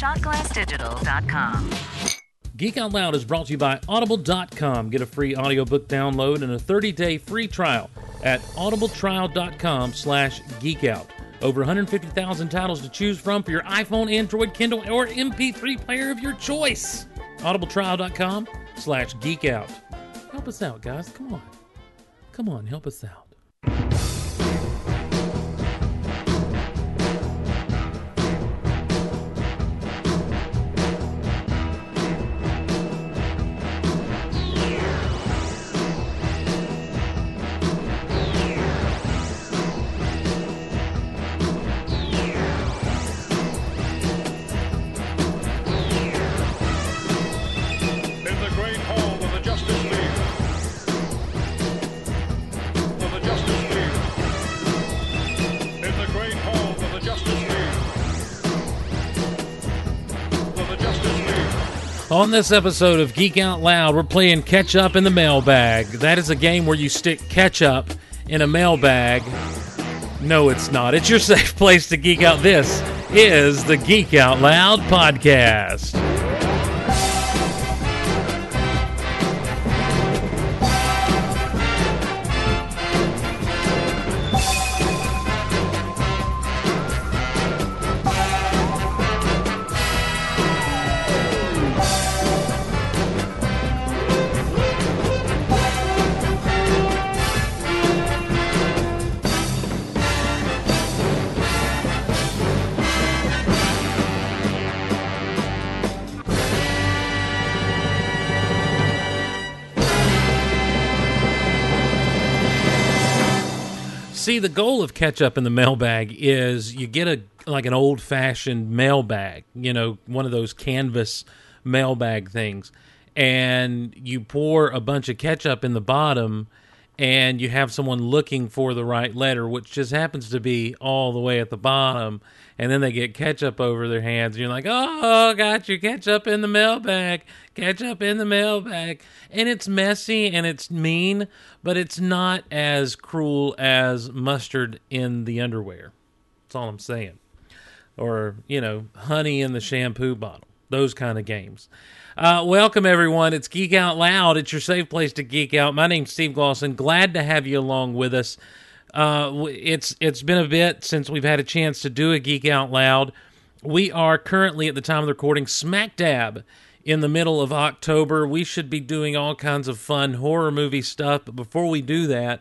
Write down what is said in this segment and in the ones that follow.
shotglassdigital.com. Geek Out Loud is brought to you by Audible.com. Get a free audiobook download and a 30-day free trial at audibletrial.com slash geekout. Over 150,000 titles to choose from for your iPhone, Android, Kindle, or MP3 player of your choice. audibletrial.com slash geekout. Help us out, guys. Come on. Come on, help us out. On this episode of Geek Out Loud, we're playing Catch Up in the Mailbag. That is a game where you stick ketchup in a mailbag. No, it's not. It's your safe place to geek out. This is the Geek Out Loud podcast. Of ketchup in the mailbag is you get a like an old fashioned mailbag, you know, one of those canvas mailbag things, and you pour a bunch of ketchup in the bottom, and you have someone looking for the right letter, which just happens to be all the way at the bottom, and then they get ketchup over their hands, and you're like, oh, got your ketchup in the mailbag, ketchup in the mailbag, and it's messy and it's mean, but it's not as cruel as mustard in the underwear. That's all I'm saying. Or, you know, honey in the shampoo bottle. Those kind of games. Uh, welcome, everyone. It's Geek Out Loud. It's your safe place to geek out. My name's Steve Glosson. Glad to have you along with us. Uh, it's it's been a bit since we've had a chance to do a Geek Out Loud. We are currently, at the time of the recording, smack dab in the middle of October. We should be doing all kinds of fun horror movie stuff, but before we do that,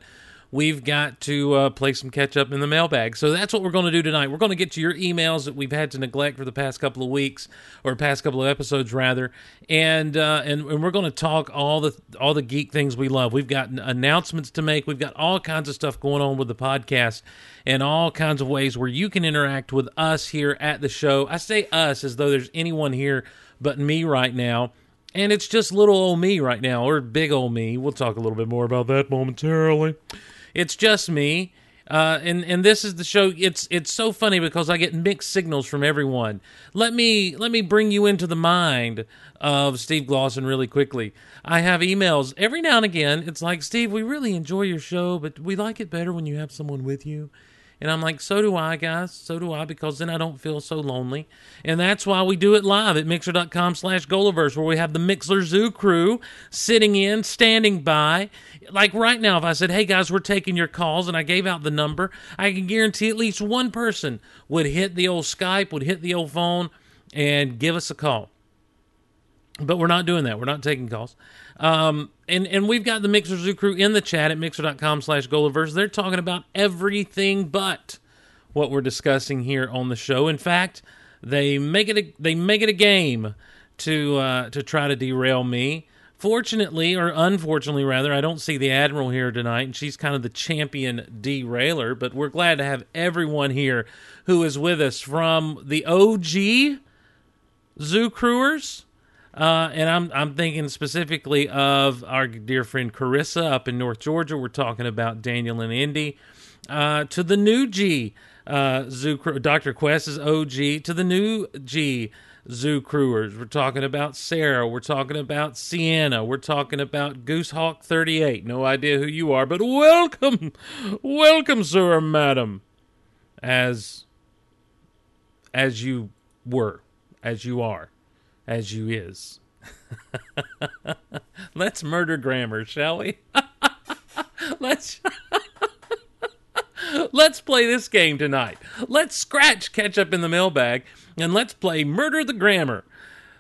we've got to uh, play some catch up in the mailbag. So that's what we're going to do tonight. We're going to get to your emails that we've had to neglect for the past couple of weeks, or past couple of episodes rather, and uh, and, and we're going to talk all the all the geek things we love. We've got announcements to make. We've got all kinds of stuff going on with the podcast, and all kinds of ways where you can interact with us here at the show. I say us as though there's anyone here but me right now. And it's just little old me right now, or big old me. We'll talk a little bit more about that momentarily. It's just me. Uh, and and this is the show. It's it's so funny because I get mixed signals from everyone. Let me let me bring you into the mind of Steve Glosson really quickly. I have emails every now and again. It's like Steve, we really enjoy your show, but we like it better when you have someone with you. And I'm like, so do I, guys. So do I, because then I don't feel so lonely. And that's why we do it live at mixlr.com slash Golaverse, where we have the Mixlr Zoo crew sitting in, standing by. Like right now, if I said, hey, guys, we're taking your calls, and I gave out the number, I can guarantee at least one person would hit the old Skype, would hit the old phone, and give us a call but we're not doing that. We're not taking calls. Um, and, and we've got the Mixlr Zoo crew in the chat at mixlr.com slash Golaverse. They're talking about everything but what we're discussing here on the show. In fact, they make it a, they make it a game to uh, to try to derail me. Fortunately, or unfortunately, rather, I don't see the Admiral here tonight, and she's kind of the champion derailer. But we're glad to have everyone here who is with us from the OG Zoo Crewers. Uh, and I'm I'm thinking specifically of our dear friend Carissa up in North Georgia. We're talking about Daniel and Indy. Uh, to the new G, uh, Zoo Dr. Quest is OG. To the new G, Zoo Crewers. We're talking about Sarah. We're talking about Sienna. We're talking about Goosehawk 38. No idea who you are, but welcome, welcome, sir or madam, as as you were as you are, as you is. Let's murder grammar, shall we? Let's Let's play this game tonight. Let's scratch ketchup in the mailbag and let's play murder the grammar.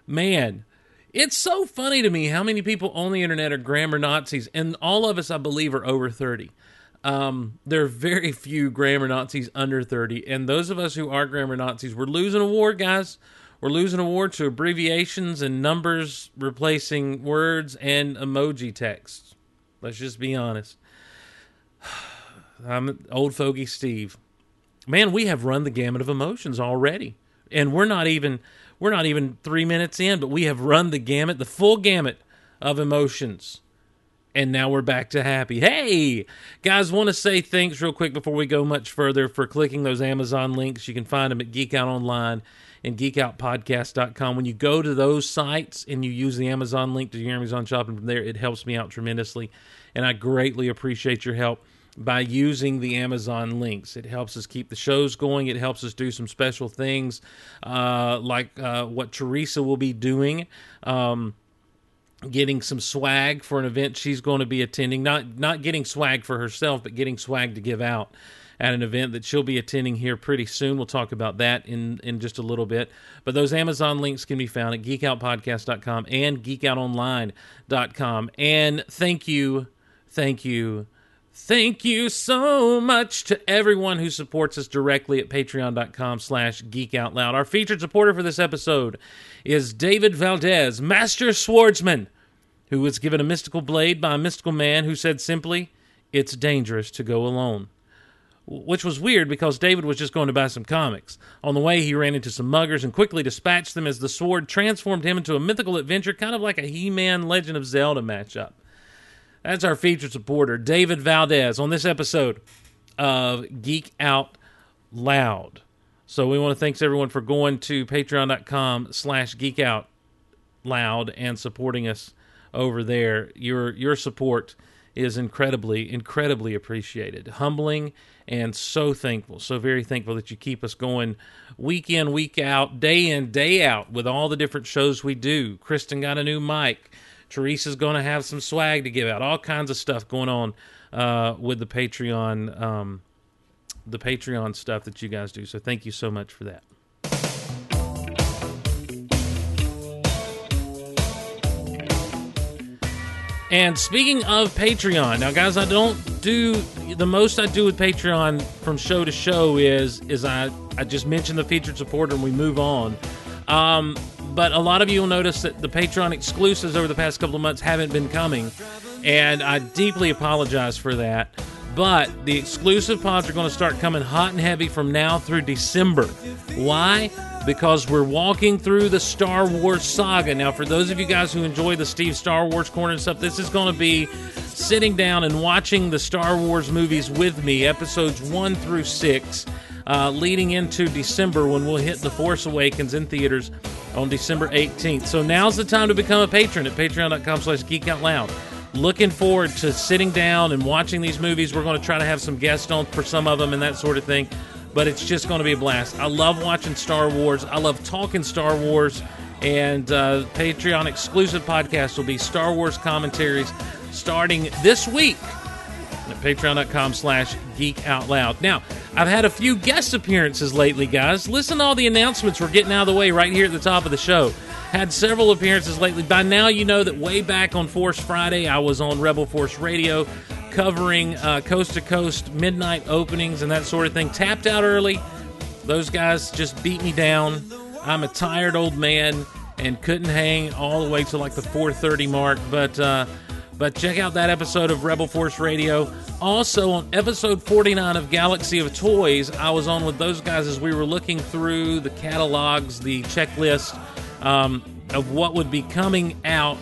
Man, it's so funny to me how many people on the internet are grammar Nazis, and all of us, I believe, are over 30. Um, there are very few grammar Nazis under 30, and those of us who are grammar Nazis, we're losing a war, guys. We're losing a war to abbreviations and numbers replacing words and emoji text. Let's just be honest. I'm old fogey Steve. Man, we have run the gamut of emotions already, and we're not even we're not even three minutes in, but we have run the gamut, the full gamut of emotions. And now we're back to happy. Hey, guys, want to say thanks real quick before we go much further for clicking those Amazon links. You can find them at Geek Out Online and geekoutpodcast.com. When you go to those sites and you use the Amazon link to your Amazon shopping from there, it helps me out tremendously. And I greatly appreciate your help by using the Amazon links. It helps us keep the shows going. It helps us do some special things uh, like uh, what Teresa will be doing. Um, getting some swag for an event she's going to be attending not not getting swag for herself but getting swag to give out at an event that she'll be attending here pretty soon we'll talk about that in in just a little bit but those amazon links can be found at geekoutpodcast.com and geekoutonline.com and thank you thank you Thank you so much to everyone who supports us directly at patreon.com slash geekoutloud. Our featured supporter for this episode is David Valdez, Master Swordsman, who was given a mystical blade by a mystical man who said simply, It's dangerous to go alone. Which was weird because David was just going to buy some comics. On the way, he ran into some muggers and quickly dispatched them as the sword transformed him into a mythical adventure, kind of like a He Man Legend of Zelda matchup. That's our featured supporter, David Valdez, on this episode of Geek Out Loud. So we want to thanks everyone for going to patreon.com slash geek out loud and supporting us over there. Your your support is incredibly, incredibly appreciated. Humbling and so thankful. So very thankful that you keep us going week in, week out, day in, day out with all the different shows we do. Kristen got a new mic. Teresa's going to have some swag to give out. All kinds of stuff going on uh, with the Patreon, um, the Patreon stuff that you guys do. So thank you so much for that. And speaking of Patreon, now guys, I don't do the most I do with Patreon from show to show is is I I just mention the featured supporter and we move on. Um, but a lot of you will notice that the Patreon exclusives over the past couple of months haven't been coming, and I deeply apologize for that. But the exclusive pods are going to start coming hot and heavy from now through December. Why? Because we're walking through the Star Wars saga. Now, for those of you guys who enjoy the Steve Star Wars corner and stuff, this is going to be sitting down and watching the Star Wars movies with me, episodes one through six, uh, leading into December when we'll hit The Force Awakens in theaters on December 18th. So now's the time to become a patron at patreon.com slash geekoutloud. Looking forward to sitting down and watching these movies. We're going to try to have some guests on for some of them and that sort of thing. But it's just going to be a blast. I love watching Star Wars. I love talking Star Wars. And uh, Patreon exclusive podcast will be Star Wars commentaries starting this week at patreon.com slash geek out loud. Now, I've had a few guest appearances lately, guys. Listen to all the announcements we're getting out of the way right here at the top of the show. Had several appearances lately. By now, you know that way back on Force Friday, I was on Rebel Force Radio covering uh, coast to coast midnight openings and that sort of thing. Tapped out early. Those guys just beat me down. I'm a tired old man and couldn't hang all the way to like the 4:30 mark, but uh, but check out that episode of Rebel Force Radio. Also, on episode 49 of Galaxy of Toys, I was on with those guys as we were looking through the catalogs, the checklist um, of what would be coming out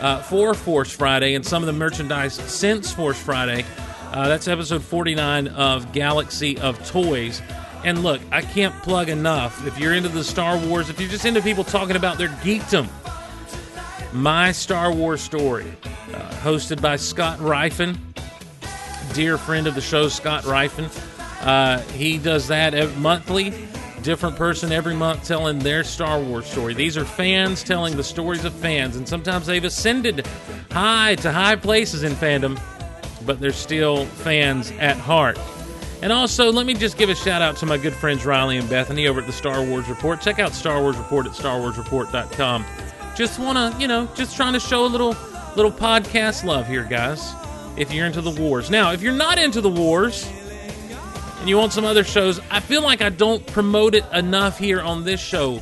uh, for Force Friday and some of the merchandise since Force Friday. Uh, that's episode 49 of Galaxy of Toys. And look, I can't plug enough. If you're into the Star Wars, if you're just into people talking about their geekdom, my Star Wars story, uh, hosted by Scott Rifen, dear friend of the show, Scott Rifen. Uh, he does that monthly. different person every month telling their Star Wars story. These are fans telling the stories of fans, and sometimes they've ascended high to high places in fandom, but they're still fans at heart. And also, let me just give a shout out to my good friends Riley and Bethany over at the Star Wars Report. Check out Star Wars Report at starwarsreport.com. Just want to, you know, just trying to show a little little podcast love here, guys. If you're into the wars. Now, if you're not into the wars, and you want some other shows, I feel like I don't promote it enough here on this show.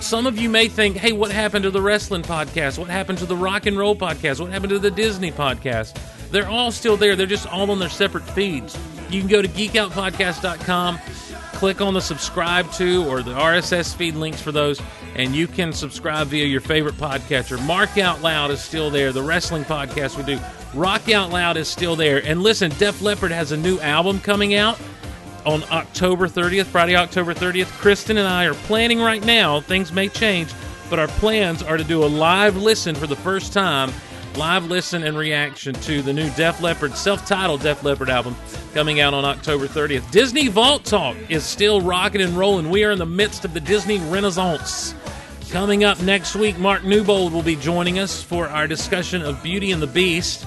Some of you may think, hey, what happened to the wrestling podcast? What happened to the rock and roll podcast? What happened to the Disney podcast? They're all still there. They're just all on their separate feeds. You can go to geekoutpodcast.com, click on the subscribe to or the RSS feed links for those, and you can subscribe via your favorite podcatcher. Mark Out Loud is still there. The wrestling podcast we do. Rock Out Loud is still there. And listen, Def Leppard has a new album coming out on October 30th, Friday, October 30th. Kristen and I are planning right now, things may change, but our plans are to do a live listen for the first time. Live listen and reaction to the new Def Leppard, self titled Def Leppard album coming out on October 30th. Disney Vault Talk is still rocking and rolling. We are in the midst of the Disney Renaissance. Coming up next week, Mark Newbold will be joining us for our discussion of Beauty and the Beast.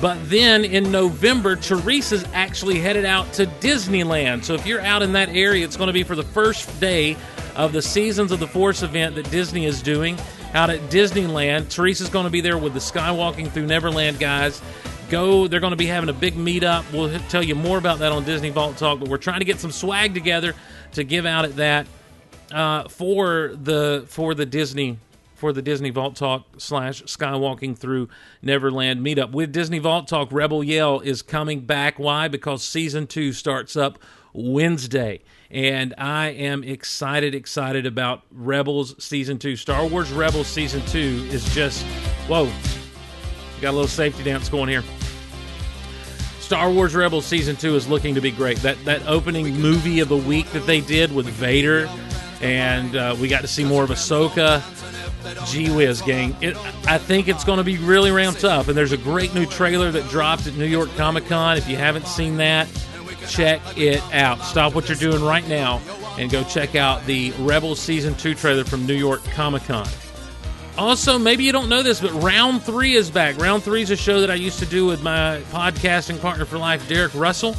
But then in November, Teresa's actually headed out to Disneyland. So if you're out in that area, it's going to be for the first day of the Seasons of the Force event that Disney is doing out at Disneyland. Teresa's going to be there with the Skywalking Through Neverland guys. Go, they're going to be having a big meetup. We'll tell you more about that on Disney Vault Talk, but we're trying to get some swag together to give out at that uh, for the for the Disney for the Disney Vault Talk slash Skywalking through Neverland meetup. With Disney Vault Talk, Rebel Yell is coming back. Why? Because season two starts up Wednesday. And I am excited, excited about Rebels season two. Star Wars Rebels season two is just, whoa, got a little safety dance going here. Star Wars Rebels season two is looking to be great. That that opening movie of the week that they did with Vader, and uh, we got to see more of Ahsoka. Gee whiz, gang. It, I think it's going to be really ramped up. And there's a great new trailer that dropped at New York Comic Con. If you haven't seen that, check it out. Stop what you're doing right now and go check out the Rebels Season 2 trailer from New York Comic Con. Also, maybe you don't know this, but Round 3 is back. Round 3 is a show that I used to do with my podcasting partner for life, Derek Russell.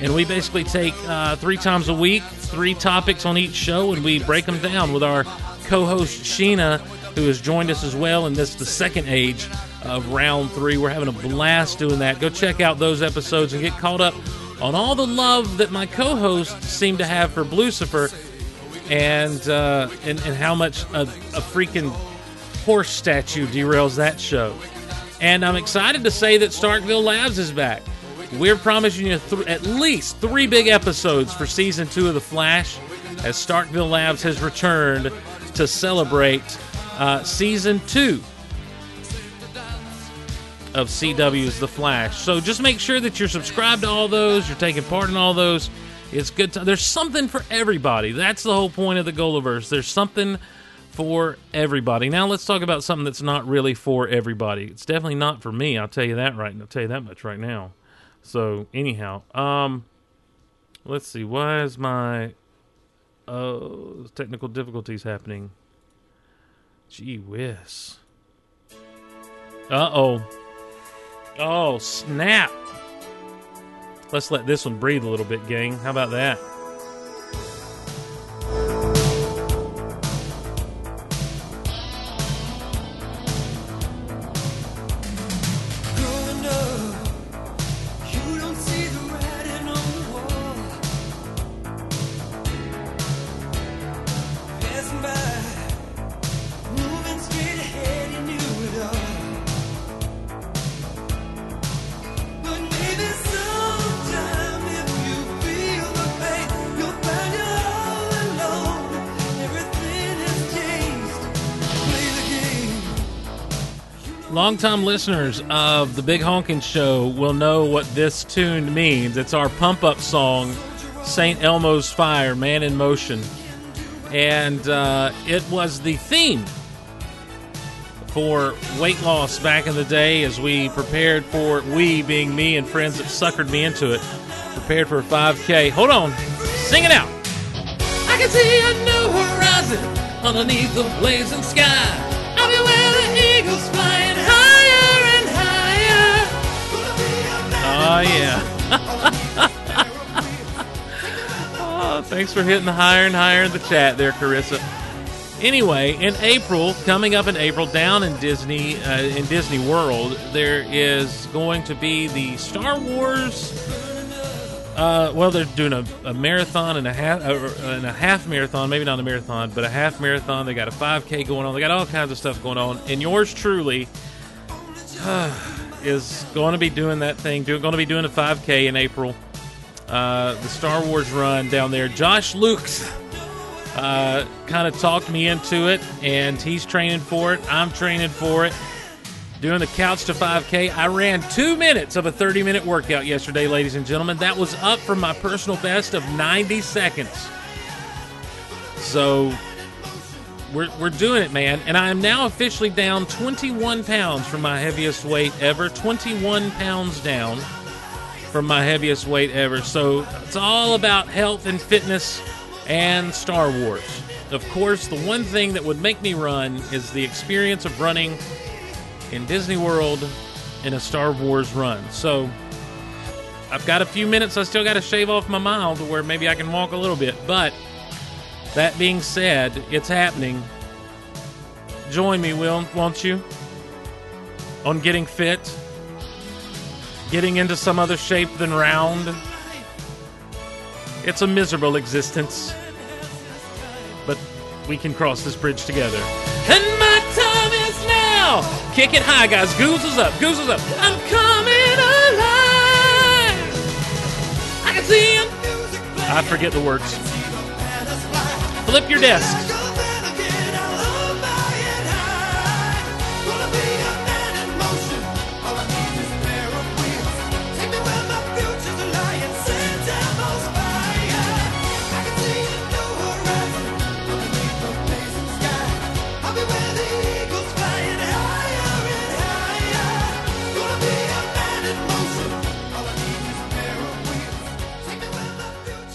And we basically take uh, three times a week, three topics on each show, and we break them down with our co host, Sheena, who has joined us as well And this is the second age of round three. We're having a blast doing that. Go check out those episodes and get caught up on all the love that my co-hosts seem to have for Lucifer, and uh, and, and how much a, a freaking horse statue derails that show. And I'm excited to say that Starkville Labs is back. We're promising you th- at least three big episodes for season two of The Flash, as Starkville Labs has returned to celebrate uh, season two of CW's The Flash. So just make sure that you're subscribed to all those, you're taking part in all those. It's good. To, there's something for everybody. That's the whole point of the Golaverse. There's something for everybody. Now let's talk about something that's not really for everybody. It's definitely not for me. I'll tell you that right. I'll tell you that much right now. So anyhow, um, let's see. Why is my oh technical difficulties happening? Gee whiz. Uh oh. Oh, snap. Let's let this one breathe a little bit, gang. How about that? Longtime listeners of the Big Honkin' Show will know what this tune means. It's our pump up song, St. Elmo's Fire, Man in Motion. And uh, it was the theme for weight loss back in the day as we prepared for, we being me and friends that suckered me into it, prepared for a 5K. Hold on, sing it out. I can see a new horizon underneath the blazing sky. Oh yeah. oh, thanks for hitting higher and higher in the chat there, Carissa. Anyway, in April, coming up in April, down in Disney, uh, in Disney World, there is going to be the Star Wars. Uh, well, they're doing a, a marathon and a half, uh, and a half marathon, maybe not a marathon, but a half marathon. They got a 5K going on. They got all kinds of stuff going on. And yours truly is going to be doing that thing. Do, going to be doing a 5K in April. Uh, the Star Wars run down there. Josh Lukes uh, kind of talked me into it, and he's training for it. I'm training for it. Doing the couch to 5K. I ran two minutes of a 30 minute workout yesterday, ladies and gentlemen. That was up from my personal best of 90 seconds. So we're, we're doing it, man. And I am now officially down 21 pounds from my heaviest weight ever. 21 pounds down from my heaviest weight ever. So it's all about health and fitness and Star Wars. Of course, the one thing that would make me run is the experience of running in Disney World in a Star Wars run. So I've got a few minutes. I still got to shave off my mile to where maybe I can walk a little bit. But that being said, it's happening. Join me, Will, won't you? On getting fit, getting into some other shape than round. It's a miserable existence. But we can cross this bridge together. And my time is now! Kick it high, guys. Goozles up, goozles up. I'm coming alive! I can see him! I forget the words. Flip your desk.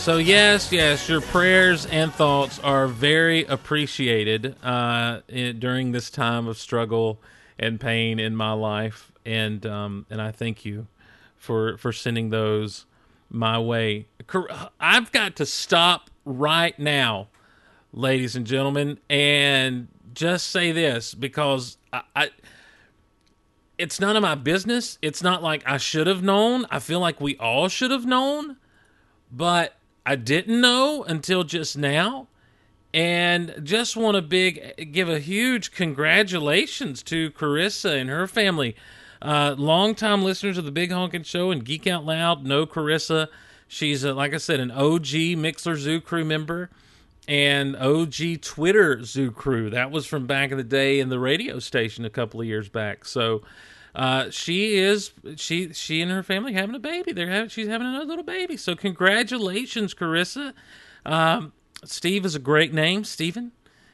So yes, yes, your prayers and thoughts are very appreciated uh, in, during this time of struggle and pain in my life, and um, and I thank you for for sending those my way. I've got to stop right now, ladies and gentlemen, and just say this because I, I it's none of my business. It's not like I should have known. I feel like we all should have known, but I didn't know until just now. And just want to big give a huge congratulations to Carissa and her family. Uh, longtime listeners of the Big Honkin' Show and Geek Out Loud know Carissa. She's, uh, like I said, an OG Mixlr Zoo crew member and OG Twitter Zoo crew. That was from back in the day in the radio station a couple of years back. So uh, she is she she and her family having a baby. They're having she's having another little baby. So congratulations, Carissa. Um, Steve is a great name. Stephen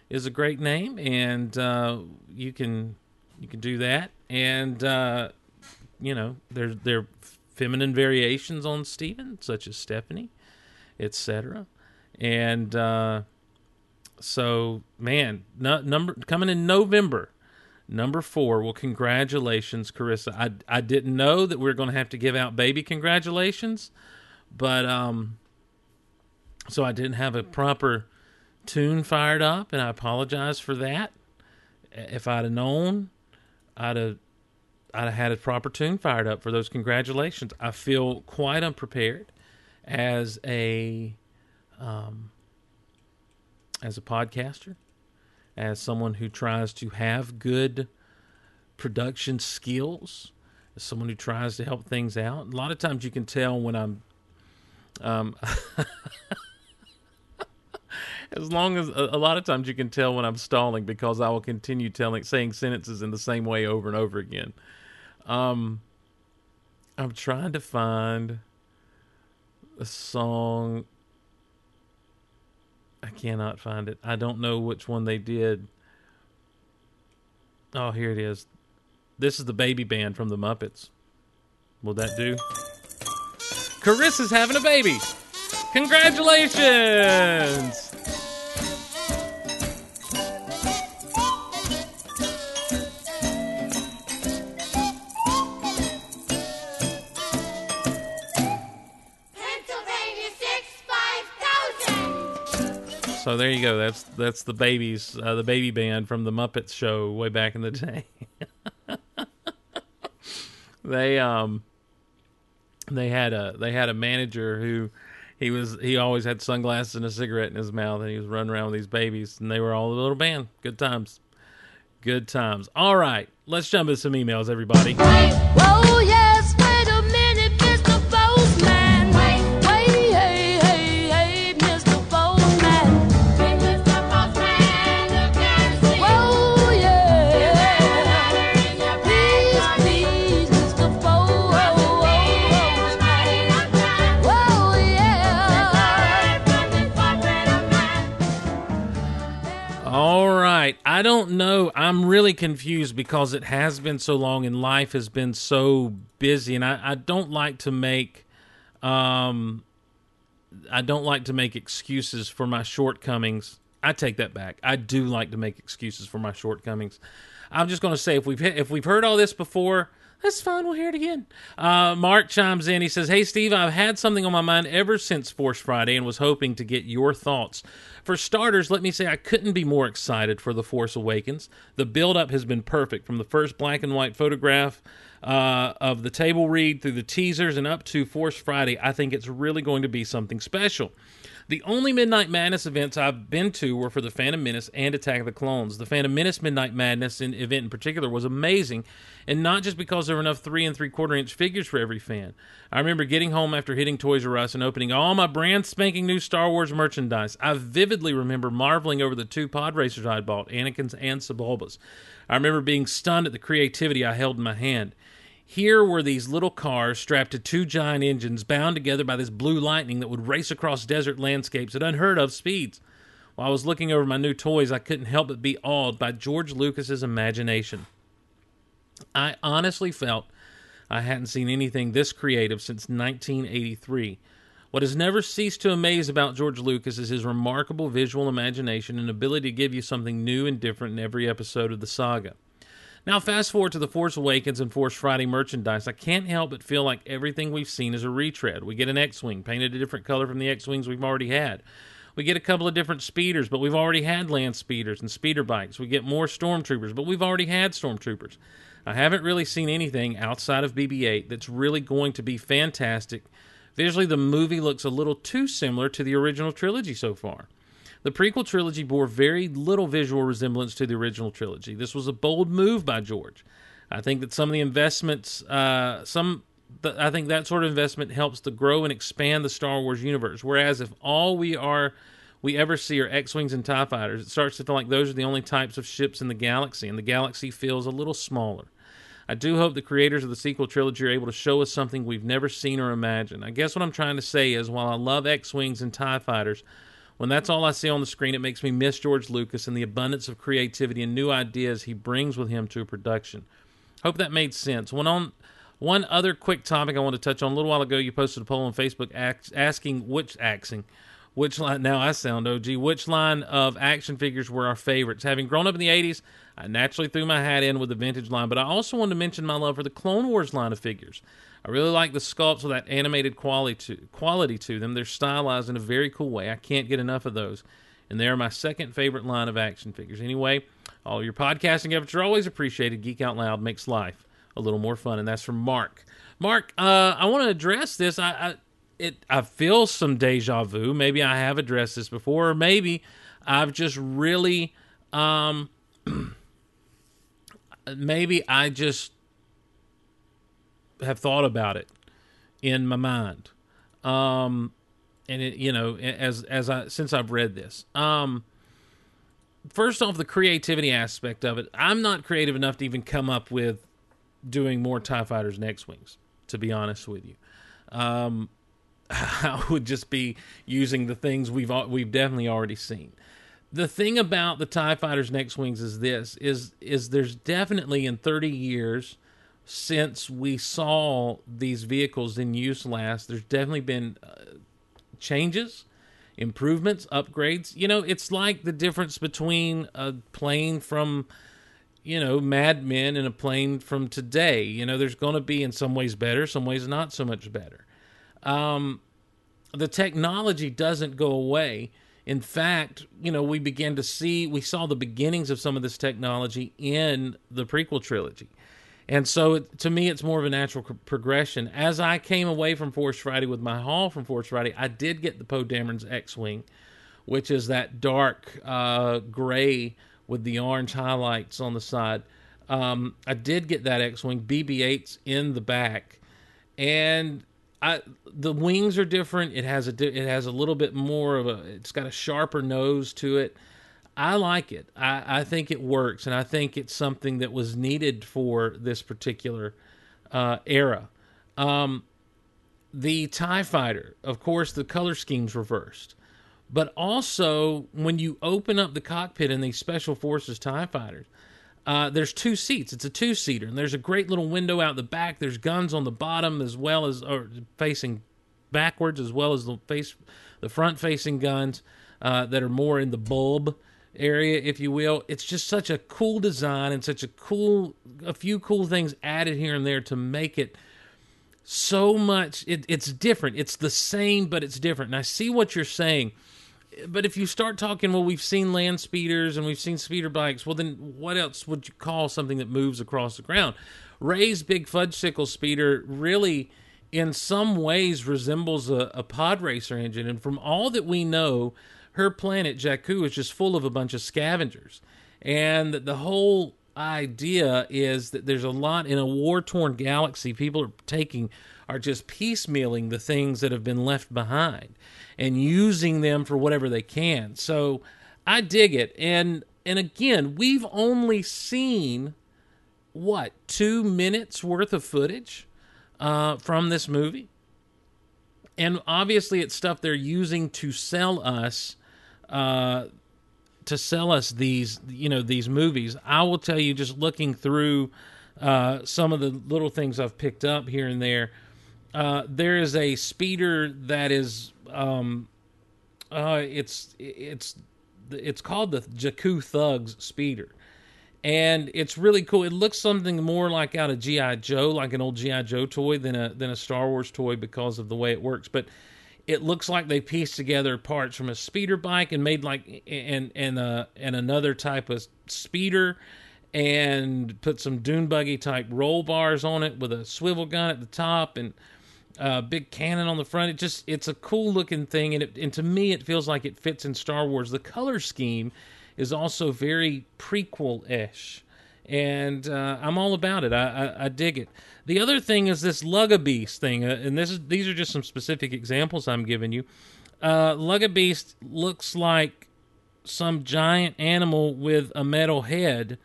is a great name, and uh, you can you can do that. And uh, you know there there are feminine variations on Stephen, such as Stephanie, etc. And uh, so, man, no, number coming in November. Number four. Well, congratulations, Carissa. I I didn't know that we are going to have to give out baby congratulations, but um, so I didn't have a proper tune fired up, and I apologize for that. If I'd have known, I'd have I'd have had a proper tune fired up for those congratulations. I feel quite unprepared as a um, as a podcaster as someone who tries to have good production skills, as someone who tries to help things out. A lot of times you can tell when I'm. Um, as long as a, lot of times you can tell when I'm stalling because I will continue telling saying sentences in the same way over and over again. Um, I'm trying to find a song I cannot find it. I don't know which one they did. Oh, here it is. This is the baby band from the Muppets. Will that do? Carissa's having a baby. Congratulations! There you go. That's that's the babies, uh, the baby band from the Muppets show way back in the day. they um they had a they had a manager who he was he always had sunglasses and a cigarette in his mouth and he was running around with these babies and they were all a little band. Good times. Good times. All right, let's jump into some emails, everybody. Whoa, right. I don't know. I'm really confused because it has been so long and life has been so busy, and I, I don't like to make um I don't like to make excuses for my shortcomings. I take that back. I do like to make excuses for my shortcomings. I'm just going to say if we've if we've heard all this before, that's fine. We'll hear it again. Uh, Mark chimes in. He says, "Hey Steve, I've had something on my mind ever since Force Friday, and was hoping to get your thoughts. For starters, let me say I couldn't be more excited for the Force Awakens. The build-up has been perfect from the first black and white photograph." uh, of the table read through the teasers and up to Force Friday, I think it's really going to be something special. The only Midnight Madness events I've been to were for the Phantom Menace and Attack of the Clones. The Phantom Menace Midnight Madness event in particular was amazing, and not just because there were enough three and three quarter inch figures for every fan. I remember getting home after hitting Toys R Us and opening all my brand spanking new Star Wars merchandise. I vividly remember marveling over the two pod racers I'd bought, Anakin's and Sebulba's. I remember being stunned at the creativity I held in my hand. Here were these little cars strapped to two giant engines bound together by this blue lightning that would race across desert landscapes at unheard of speeds. While I was looking over my new toys, I couldn't help but be awed by George Lucas's imagination. I honestly felt I hadn't seen anything this creative since 1983. What has never ceased to amaze about George Lucas is his remarkable visual imagination and ability to give you something new and different in every episode of the saga. Now, fast forward to The Force Awakens and Force Friday merchandise. I can't help but feel like everything we've seen is a retread. We get an X Wing painted a different color from the X Wings we've already had. We get a couple of different speeders, but we've already had land speeders and speeder bikes. We get more stormtroopers, but we've already had stormtroopers. I haven't really seen anything outside of BB 8 that's really going to be fantastic. Visually, the movie looks a little too similar to the original trilogy so far. The prequel trilogy bore very little visual resemblance to the original trilogy. This was a bold move by George. I think that some of the investments, uh, some, I think that sort of investment helps to grow and expand the Star Wars universe. Whereas if all we are, we ever see are X-wings and Tie fighters, it starts to feel like those are the only types of ships in the galaxy, and the galaxy feels a little smaller. I do hope the creators of the sequel trilogy are able to show us something we've never seen or imagined. I guess what I'm trying to say is, while I love X-wings and Tie fighters. When that's all I see on the screen, it makes me miss George Lucas and the abundance of creativity and new ideas he brings with him to a production. Hope that made sense. One on one other quick topic I want to touch on. A little while ago, you posted a poll on Facebook asking which axing, which line. Now I sound OG. Which line of action figures were our favorites? Having grown up in the '80s, I naturally threw my hat in with the vintage line, but I also wanted to mention my love for the Clone Wars line of figures. I really like the sculpts with that animated quality to, quality to them. They're stylized in a very cool way. I can't get enough of those. And they're my second favorite line of action figures. Anyway, all your podcasting efforts are always appreciated. Geek Out Loud makes life a little more fun. And that's from Mark. Mark, uh, I want to address this. I, I it I feel some deja vu. Maybe I have addressed this before, or maybe I've just really um maybe I just have thought about it in my mind. Um, and it, you know, as as I since I've read this, um, first off, the creativity aspect of it, I'm not creative enough to even come up with doing more Tie Fighters X Wings. To be honest with you, um, I would just be using the things we've we've definitely already seen. The thing about the Tie Fighters Next Wings is this: is is there's definitely in 30 years since we saw these vehicles in use last, there's definitely been uh, changes, improvements, upgrades. You know, it's like the difference between a plane from, you know, Mad Men and a plane from today. You know, there's going to be in some ways better, some ways not so much better. Um, the technology doesn't go away. In fact, you know, we began to see, we saw the beginnings of some of this technology in the prequel trilogy. And so it, to me, it's more of a natural co- progression. As I came away from Force Friday with my haul from Force Friday, I did get the Poe Dameron's X Wing, which is that dark uh, gray with the orange highlights on the side. Um, I did get that X Wing, BB 8's in the back. And I, the wings are different. It has a it has a little bit more of a it's got a sharper nose to it. I like it. I, I think it works, and I think it's something that was needed for this particular uh, era. Um, the Tie Fighter, of course, the color scheme's reversed, but also when you open up the cockpit in these Special Forces Tie Fighters, uh, there's two seats. It's a two seater, and there's a great little window out the back. There's guns on the bottom as well as or facing backwards, as well as the face the front facing guns uh, that are more in the bulb area, if you will. It's just such a cool design and such a cool a few cool things added here and there to make it so much. It, it's different. It's the same, but it's different. And I see what you're saying but if you start talking, well, we've seen land speeders and we've seen speeder bikes. Well, then what else would you call something that moves across the ground? Rey's big fudge sickle speeder really, in some ways, resembles a, a pod racer engine. And from all that we know, her planet Jakku is just full of a bunch of scavengers, and the whole idea is that there's a lot in a war torn galaxy. People are taking are just piecemealing the things that have been left behind and using them for whatever they can. So I dig it. And and again, we've only seen what two minutes worth of footage uh, from this movie, and obviously it's stuff they're using to sell us. Uh, to sell us these you know these movies i will tell you just looking through uh, some of the little things i've picked up here and there uh, there is a speeder that is um, uh, it's it's it's called the Jakku Thugs speeder, and it's really cool. It looks something more like out of GI Joe, like an old GI Joe toy, than a than a Star Wars toy because of the way it works. But it looks like they pieced together parts from a speeder bike and made like and and uh and another type of speeder and put some dune buggy type roll bars on it with a swivel gun at the top and uh, big cannon on the front. It just it's a cool looking thing, and it, and to me it feels like it fits in Star Wars. The color scheme is also very prequel ish, and uh, I'm all about it. I, I, I dig it. The other thing is this Luggabeast thing, uh, and this is these are just some specific examples I'm giving you. Uh, Luggabeast looks like some giant animal with a metal head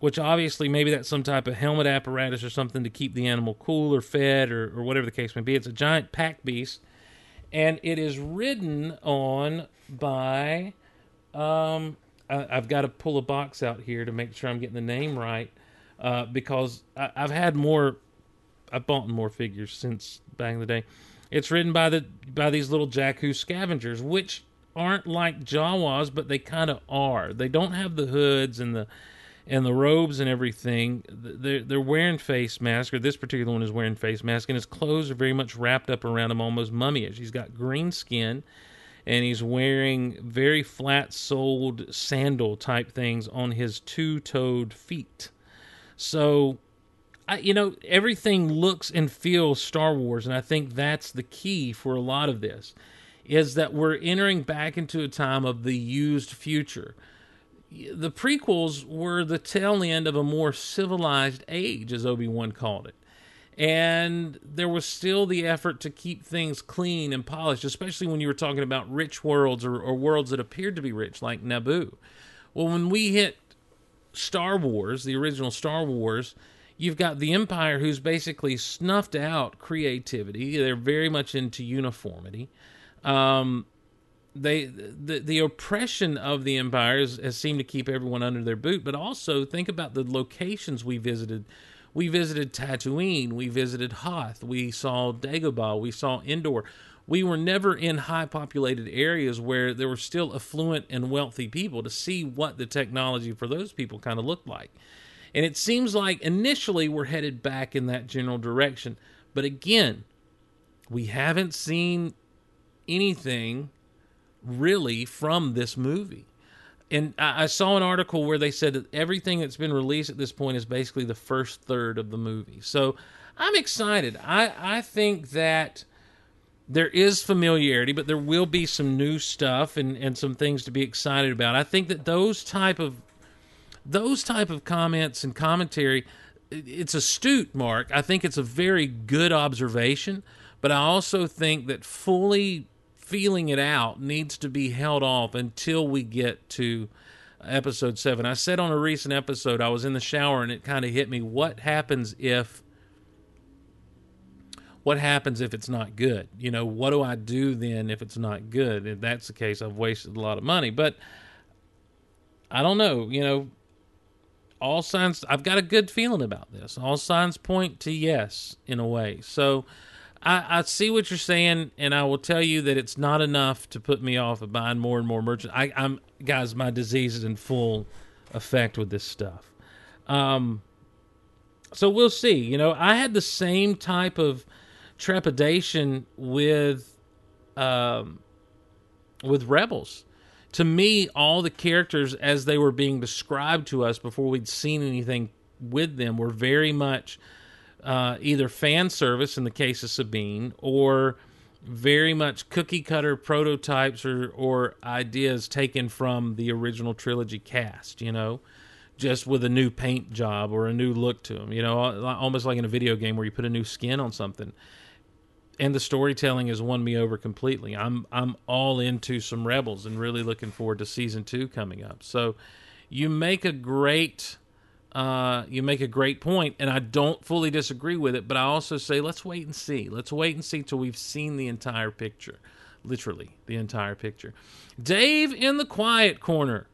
which obviously maybe that's some type of helmet apparatus or something to keep the animal cool or fed or, or whatever the case may be. It's a giant pack beast, and it is ridden on by. Um, I, I've got to pull a box out here to make sure I'm getting the name right, uh, because I, I've had more. I've bought more figures since back in the day. It's ridden by the by these little Jakku scavengers, which aren't like Jawas, but they kind of are. They don't have the hoods and the and the robes and everything. They're they're wearing face masks, or this particular one is wearing face mask, and his clothes are very much wrapped up around him, almost mummyish. He's got green skin, and he's wearing very flat-soled sandal type things on his two-toed feet. So I, you know, everything looks and feels Star Wars, and I think that's the key for a lot of this, is that we're entering back into a time of the used future. The prequels were the tail end of a more civilized age, as Obi Wan called it. And there was still the effort to keep things clean and polished, especially when you were talking about rich worlds or, or worlds that appeared to be rich, like Naboo. Well, when we hit Star Wars, the original Star Wars, you've got the Empire who's basically snuffed out creativity. They're very much into uniformity. Um, they the the oppression of the Empire has, has seemed to keep everyone under their boot. But also think about the locations we visited. We visited Tatooine. We visited Hoth. We saw Dagobah. We saw Endor. We were never in high populated areas where there were still affluent and wealthy people to see what the technology for those people kind of looked like. And it seems like initially we're headed back in that general direction. But again, we haven't seen anything really from this movie. And I, I saw an article where they said that everything that's been released at this point is basically the first third of the movie. So I'm excited. I, I think that there is familiarity, but there will be some new stuff and, and some things to be excited about. I think that those type of those type of comments and commentary it's astute mark i think it's a very good observation but i also think that fully feeling it out needs to be held off until we get to episode 7 i said on a recent episode i was in the shower and it kind of hit me what happens if what happens if it's not good you know what do i do then if it's not good if that's the case i've wasted a lot of money but i don't know you know all signs I've got a good feeling about this. All signs point to yes in a way. So I, I see what you're saying, and I will tell you that it's not enough to put me off of buying more and more merchandise. I, I'm guys, my disease is in full effect with this stuff. Um, so we'll see. You know, I had the same type of trepidation with um, with Rebels. To me, all the characters as they were being described to us before we'd seen anything with them were very much uh, either fan service in the case of Sabine or very much cookie cutter prototypes or, or ideas taken from the original trilogy cast, you know, just with a new paint job or a new look to them, you know, almost like in a video game where you put a new skin on something and the storytelling has won me over completely. I'm I'm all into some Rebels and really looking forward to season two coming up. So you make a great uh, you make a great point, and I don't fully disagree with it. But I also say let's wait and see. Let's wait and see till we've seen the entire picture, literally the entire picture. Dave in the quiet corner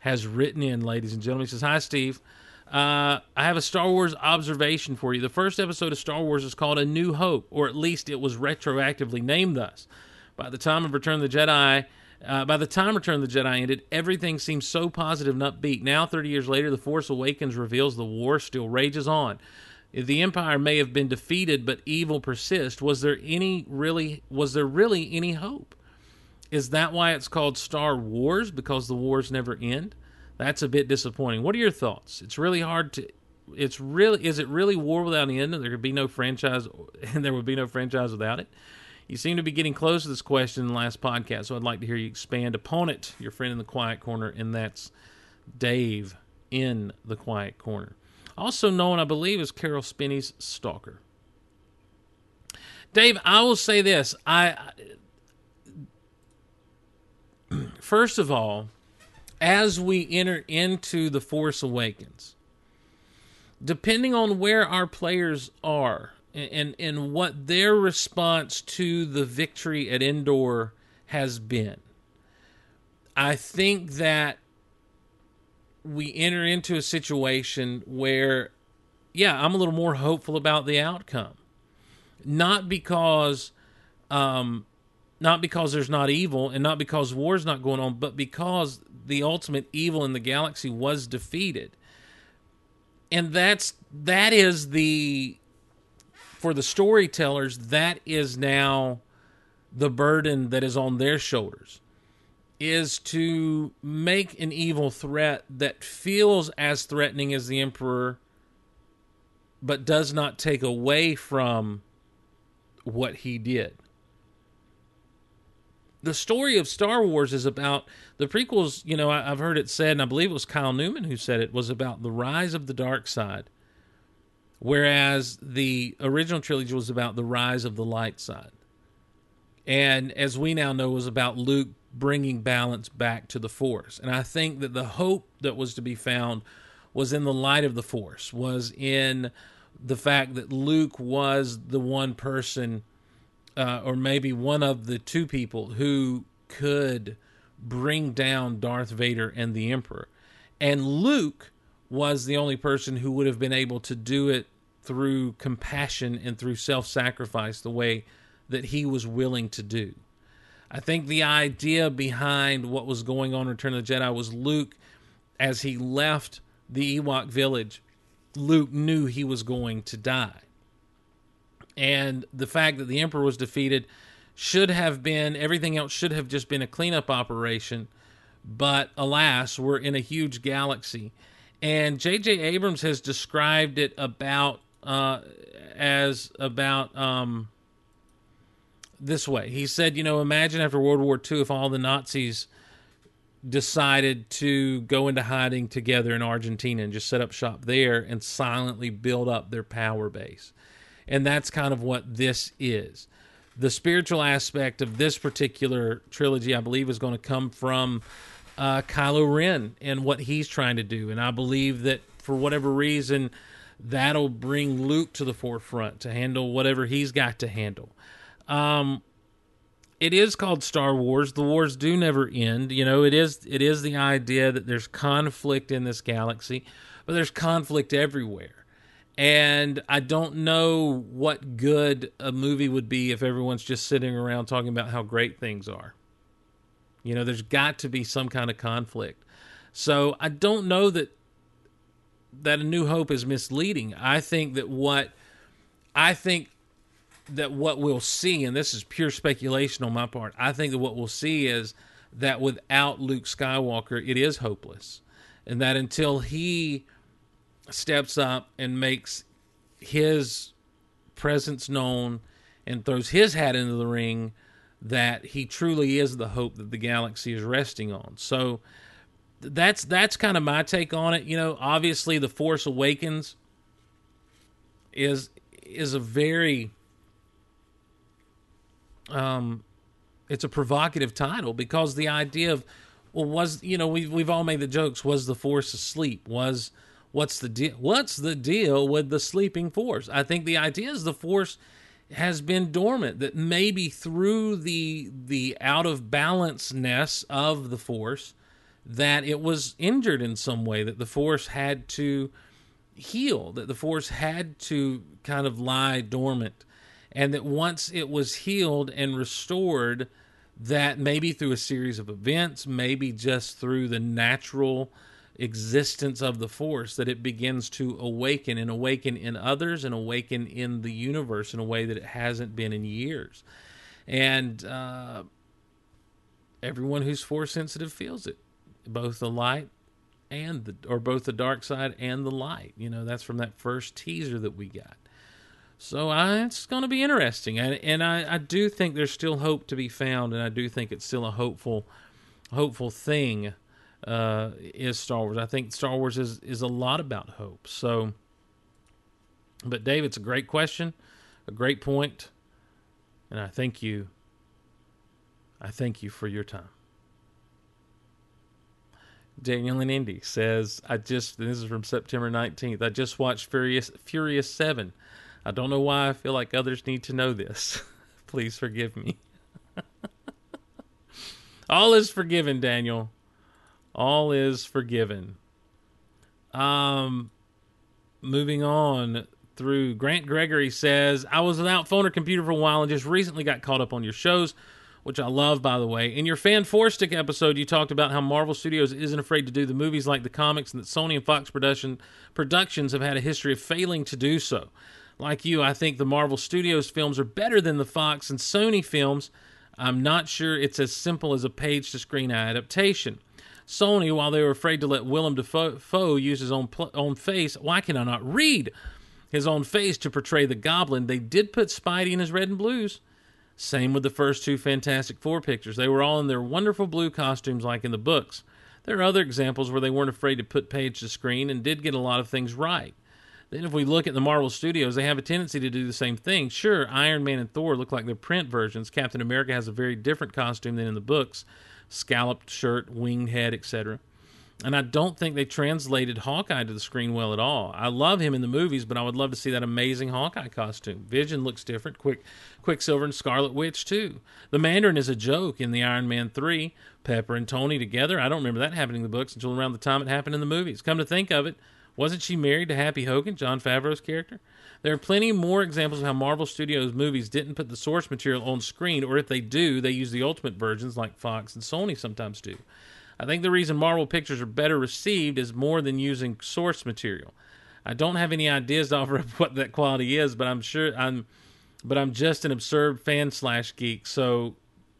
has written in, ladies and gentlemen. He says, "Hi, Steve." Uh, I have a Star Wars observation for you. The first episode of Star Wars is called A New Hope, or at least it was retroactively named thus. By the time of Return of the Jedi, uh, by the time Return of the Jedi ended, everything seemed so positive and upbeat. Now, 30 years later, The Force Awakens reveals the war still rages on. The Empire may have been defeated, but evil persists, was there any really was there really any hope? Is that why it's called Star Wars? Because the wars never end? That's a bit disappointing. What are your thoughts? It's really hard to. It's really is it really war without an end? There could be no franchise, and there would be no franchise without it. You seem to be getting close to this question in the last podcast, so I'd like to hear you expand upon it. Your friend in the quiet corner, and that's Dave in the quiet corner, also known, I believe, as Carol Spinney's stalker. Dave, I will say this: I first of all, as we enter into the Force Awakens, depending on where our players are and, and, what their response to the victory at Endor has been, I think that we enter into a situation where, yeah, I'm a little more hopeful about the outcome. Not because um, not because there's not evil and not because war's not going on, but because the ultimate evil in the galaxy was defeated. And that's that is the for the storytellers, that is now the burden that is on their shoulders is to make an evil threat that feels as threatening as the emperor but does not take away from what he did the story of Star Wars is about the prequels. You know, I, I've heard it said, and I believe it was Kyle Newman who said it was about the rise of the dark side, whereas the original trilogy was about the rise of the light side. And as we now know, was about Luke bringing balance back to the Force. And I think that the hope that was to be found was in the light of the Force, was in the fact that Luke was the one person uh, or maybe one of the two people who could bring down Darth Vader and the Emperor. And Luke was the only person who would have been able to do it through compassion and through self sacrifice the way that he was willing to do. I think the idea behind what was going on in Return of the Jedi was Luke, as he left the Ewok village, Luke knew he was going to die and the fact that the emperor was defeated should have been everything else should have just been a cleanup operation. But alas, we're in a huge galaxy, and J.J. Abrams has described it about uh, as about um, this way. He said, you know, imagine after World War II if all the Nazis decided to go into hiding together in Argentina and just set up shop there and silently build up their power base. And that's kind of what this is. The spiritual aspect of this particular trilogy, I believe, is going to come from uh, Kylo Ren and what he's trying to do. And I believe that for whatever reason, that'll bring Luke to the forefront to handle whatever he's got to handle. Um, it is called Star Wars. The wars do never end. You know, it is it is the idea that there's conflict in this galaxy, but there's conflict everywhere. And I don't know what good a movie would be if everyone's just sitting around talking about how great things are. You know, there's got to be some kind of conflict. So I don't know that that a new hope is misleading. I think that what I think that what we'll see, and this is pure speculation on my part, I think that what we'll see is that without Luke Skywalker, it is hopeless. And that until he steps up and makes his presence known and throws his hat into the ring, that he truly is the hope that the galaxy is resting on. So that's that's kind of my take on it. You know, obviously the Force Awakens is is a very um it's a provocative title because the idea of well was you know we've we've all made the jokes was the force asleep was what's the deal what's the deal with the sleeping force i think the idea is the force has been dormant that maybe through the the out of balanceness of the force that it was injured in some way that the force had to heal that the force had to kind of lie dormant and that once it was healed and restored that maybe through a series of events maybe just through the natural existence of the force that it begins to awaken and awaken in others and awaken in the universe in a way that it hasn't been in years. And uh, everyone who's force sensitive feels it both the light and the or both the dark side and the light. You know that's from that first teaser that we got. So I, it's going to be interesting, and, and I, I do think there's still hope to be found, and I do think it's still a hopeful, hopeful thing. Uh, is Star Wars? I think Star Wars is is a lot about hope. So, but Dave, it's a great question, a great point, and I thank you. I thank you for your time. Daniel and Indy says, "I just this is from September nineteenth. I just watched Furious Furious Seven. I don't know why I feel like others need to know this. Please forgive me. All is forgiven, Daniel. All is forgiven. Um, moving on through Grant Gregory says, I was without phone or computer for a while and just recently got caught up on your shows, which I love, by the way. In your Fan Four Stick episode, you talked about how Marvel Studios isn't afraid to do the movies like the comics and that Sony and Fox production productions have had a history of failing to do so. Like you, I think the Marvel Studios films are better than the Fox and Sony films. I'm not sure it's as simple as a page to screen adaptation. Sony, while they were afraid to let Willem Dafoe use his own pl- own face, why can I not read his own face to portray the Goblin? They did put Spidey in his red and blues. Same with the first two Fantastic Four pictures. They were all in their wonderful blue costumes, like in the books. There are other examples where they weren't afraid to put page to screen and did get a lot of things right. Then, if we look at the Marvel Studios, they have a tendency to do the same thing. Sure, Iron Man and Thor look like their print versions. Captain America has a very different costume than in the books scalloped shirt, winged head, etc. And I don't think they translated Hawkeye to the screen well at all. I love him in the movies, but I would love to see that amazing Hawkeye costume. Vision looks different. Quick, Quicksilver and Scarlet Witch too. The Mandarin is a joke in the Iron Man three. Pepper and Tony together. I don't remember that happening in the books until around the time it happened in the movies. Come to think of it, wasn't she married to Happy Hogan, Jon Favreau's character? There are plenty more examples of how Marvel Studios movies didn't put the source material on screen, or if they do, they use the ultimate versions like Fox and Sony sometimes do. I think the reason Marvel pictures are better received is more than using source material. I don't have any ideas to offer up what that quality is, but I'm sure I'm but I'm just an absurd fan slash geek. So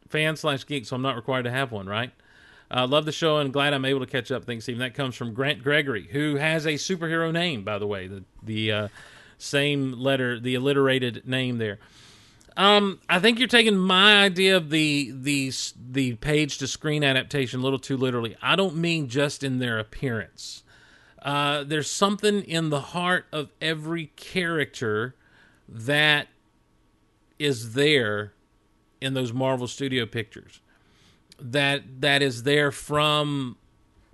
fan slash geek. So I'm not required to have one, right? Uh, love the show and glad I'm able to catch up. Thanks, Stephen. That comes from Grant Gregory, who has a superhero name, by the way. The the uh, same letter, the alliterated name there. Um, I think you're taking my idea of the the the page to screen adaptation a little too literally. I don't mean just in their appearance. Uh, there's something in the heart of every character that is there in those Marvel Studio pictures. That that is there from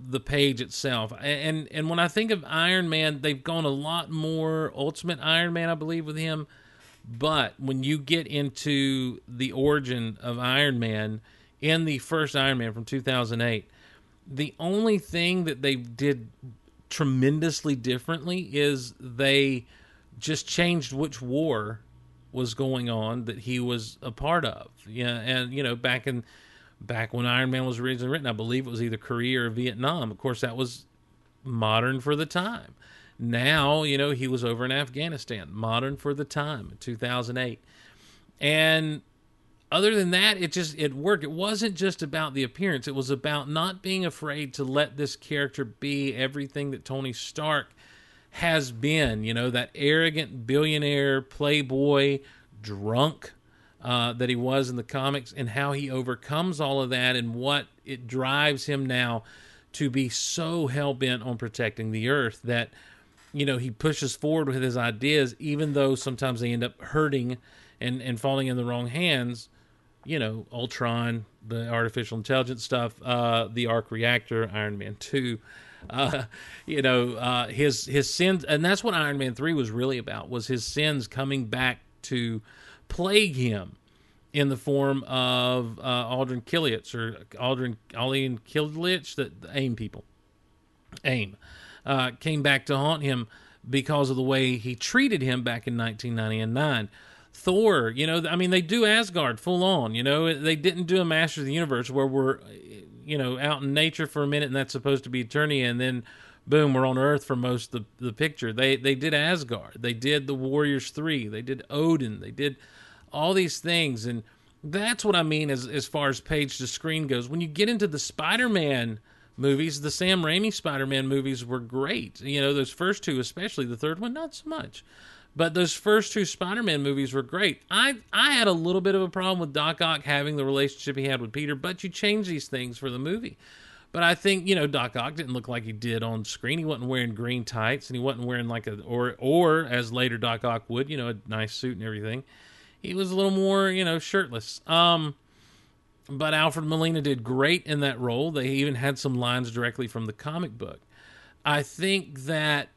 the page itself. And and when I think of Iron Man, they've gone a lot more Ultimate Iron Man, I believe, with him. But when you get into the origin of Iron Man in the first Iron Man from 2008, the only thing that they did tremendously differently is they just changed which war was going on that he was a part of. Yeah, and you know, back in back when Iron Man was originally written, I believe it was either Korea or Vietnam. Of course, that was modern for the time. Now, you know, he was over in Afghanistan, modern for the time, 2008. And other than that, it just it worked. It wasn't just about the appearance. It was about not being afraid to let this character be everything that Tony Stark has been, you know, that arrogant billionaire, playboy, drunk uh, that he was in the comics, and how he overcomes all of that and what it drives him now to be so hell bent on protecting the earth that, you know, he pushes forward with his ideas, even though sometimes they end up hurting and, and falling in the wrong hands. You know, Ultron, the artificial intelligence stuff, uh, the arc reactor, Iron Man 2 uh, you know uh, his his sins and that's what iron man 3 was really about was his sins coming back to plague him in the form of uh, aldrin Killich or aldrin Alien Killich, the, the aim people. Aim. Uh, came back to haunt him because of the way he treated him back in 1999 Thor, you know, I mean, they do Asgard full on. You know, they didn't do a Master of the Universe where we're, you know, out in nature for a minute and that's supposed to be eternity, and then boom, we're on Earth for most of the, the picture. They they did Asgard, they did the Warriors three, they did Odin, they did all these things, and that's what I mean as as far as page to screen goes. When you get into the Spider Man movies, the Sam Raimi Spider Man movies were great. You know, those first two, especially the third one, not so much. But those first two Spider-Man movies were great. I I had a little bit of a problem with Doc Ock having the relationship he had with Peter, but you change these things for the movie. But I think you know Doc Ock didn't look like he did on screen. He wasn't wearing green tights, and he wasn't wearing like a or or as later Doc Ock would, you know, a nice suit and everything. He was a little more you know shirtless. Um, but Alfred Molina did great in that role. They even had some lines directly from the comic book. I think that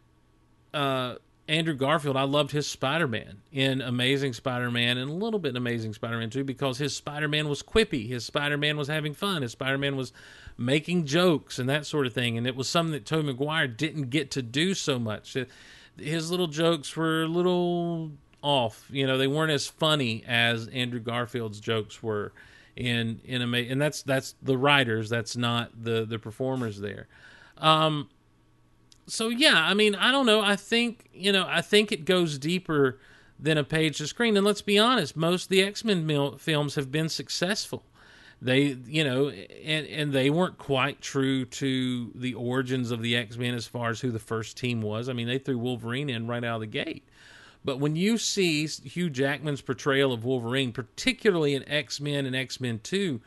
uh, Andrew Garfield, I loved his Spider Man in Amazing Spider Man and a little bit in Amazing Spider Man 2 because his Spider Man was quippy. His Spider Man was having fun. His Spider Man was making jokes and that sort of thing. And it was something that Tobey Maguire didn't get to do so much. His little jokes were a little off. You know, they weren't as funny as Andrew Garfield's jokes were in in Ama- and that's that's the writers, that's not the the performers there. Um so yeah, I mean, I don't know. I think you know, I think it goes deeper than a page to screen. And let's be honest, most of the X Men mil- films have been successful. They, you know, and and they weren't quite true to the origins of the X Men as far as who the first team was. I mean, they threw Wolverine in right out of the gate. But when you see Hugh Jackman's portrayal of Wolverine, particularly in X Men and X Men Two,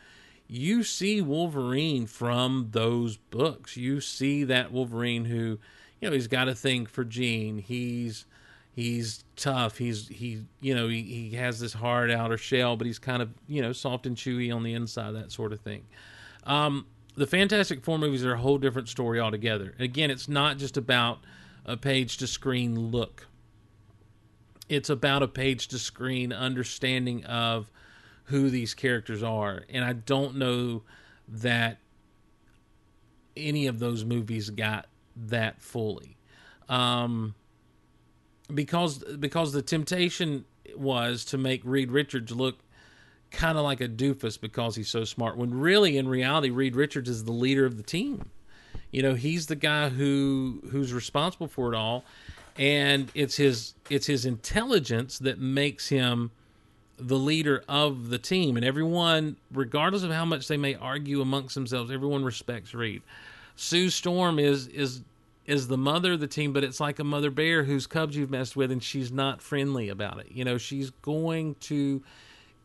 you see Wolverine from those books. You see that Wolverine who, you know, he's got a thing for Jean. He's he's tough. He's he you know he, he has this hard outer shell, but he's kind of you know soft and chewy on the inside, that sort of thing. Um, the Fantastic Four movies are a whole different story altogether. Again, it's not just about a page to screen look. It's about a page to screen understanding of who these characters are. And I don't know that any of those movies got that fully. Um, because because the temptation was to make Reed Richards look kind of like a doofus because he's so smart when really in reality Reed Richards is the leader of the team. You know, he's the guy who who's responsible for it all and it's his it's his intelligence that makes him the leader of the team, and everyone, regardless of how much they may argue amongst themselves, everyone respects Reed. Sue Storm is is is the mother of the team, but it's like a mother bear whose cubs you've messed with, and she's not friendly about it. You know, she's going to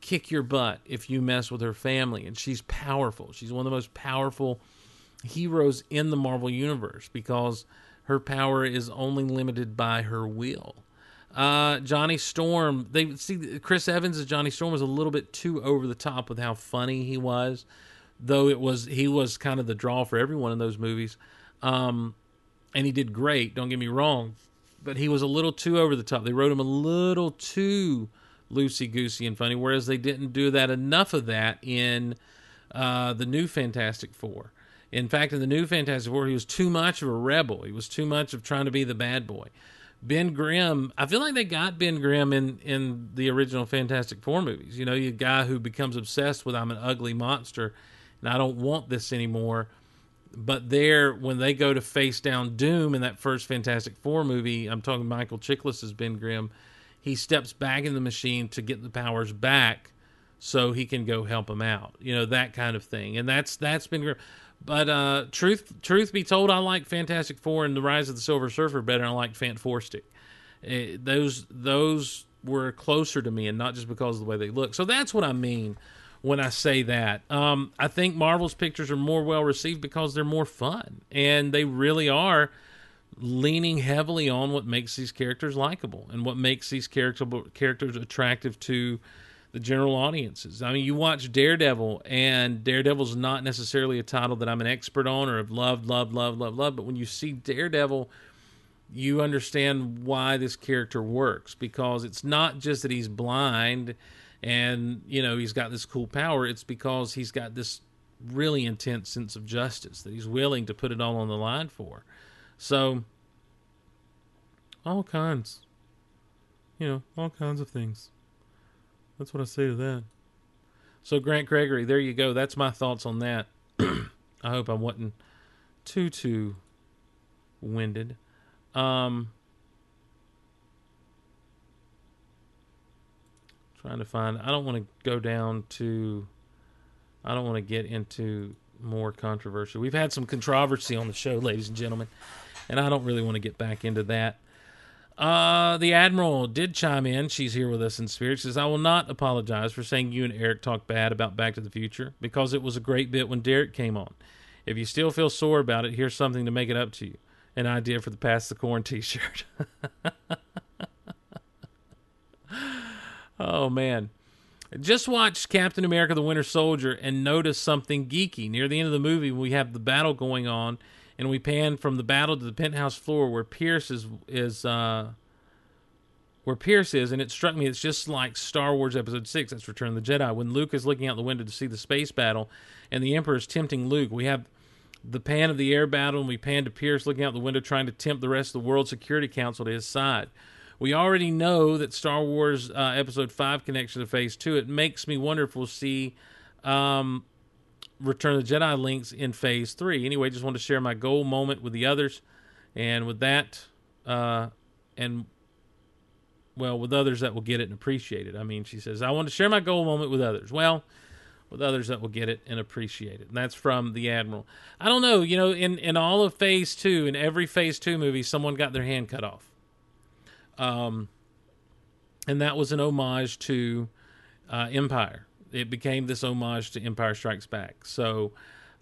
kick your butt if you mess with her family, and she's powerful. She's one of the most powerful heroes in the Marvel universe because her power is only limited by her will. Uh, Johnny Storm, they see Chris Evans as Johnny Storm was a little bit too over the top with how funny he was, though it was he was kind of the draw for everyone in those movies. Um, and he did great. Don't get me wrong, but he was a little too over the top. They wrote him a little too loosey goosey and funny, whereas they didn't do that enough of that in uh, the new Fantastic Four. In fact, in the new Fantastic Four, he was too much of a rebel. He was too much of trying to be the bad boy. Ben Grimm, I feel like they got Ben Grimm in in the original Fantastic Four movies. You know, you guy who becomes obsessed with I'm an ugly monster and I don't want this anymore. But there, when they go to face down Doom in that first Fantastic Four movie, I'm talking Michael Chiklis as Ben Grimm. He steps back in the machine to get the powers back, so he can go help him out. You know that kind of thing, and that's that's Ben Grimm. But uh, truth truth be told, I like Fantastic Four and the Rise of the Silver Surfer better. than I like Fant Four Stick. Eh, those those were closer to me, and not just because of the way they look. So that's what I mean when I say that. Um, I think Marvel's pictures are more well received because they're more fun, and they really are leaning heavily on what makes these characters likable and what makes these character characters attractive to the general audiences. I mean, you watch Daredevil, and Daredevil's not necessarily a title that I'm an expert on or have loved, loved, loved, loved, loved. But when you see Daredevil, you understand why this character works because it's not just that he's blind and you know he's got this cool power. It's because he's got this really intense sense of justice that he's willing to put it all on the line for. So, all kinds, you know, all kinds of things. That's what I say to that. So Grant Gregory, there you go. That's my thoughts on that. I hope I wasn't too too winded. Um trying to find I don't want to go down to I don't want to get into more controversy. We've had some controversy on the show, ladies and gentlemen, and I don't really want to get back into that. Uh, the Admiral did chime in. She's here with us in spirit. She says, I will not apologize for saying you and Eric talked bad about Back to the Future because it was a great bit when Derek came on. If you still feel sore about it, here's something to make it up to you. An idea for the Pass the Corn t shirt. oh, man. Just watch Captain America the Winter Soldier and notice something geeky. Near the end of the movie, we have the battle going on, and we pan from the battle to the penthouse floor where Pierce is is uh, where Pierce is, and it struck me it's just like Star Wars Episode Six, that's Return of the Jedi, when Luke is looking out the window to see the space battle, and the Emperor is tempting Luke. We have the pan of the air battle, and we pan to Pierce looking out the window trying to tempt the rest of the World Security Council to his side. We already know that Star Wars uh, Episode 5 connection to Phase 2. It makes me wonder if we'll see um, Return of the Jedi links in Phase 3. Anyway, just want to share my goal moment with the others. And with that, uh, and well, with others that will get it and appreciate it. I mean, she says, I want to share my goal moment with others. Well, with others that will get it and appreciate it. And that's from the Admiral. I don't know, you know, in, in all of Phase 2, in every Phase 2 movie, someone got their hand cut off. Um, and that was an homage to uh, Empire. It became this homage to Empire Strikes Back. So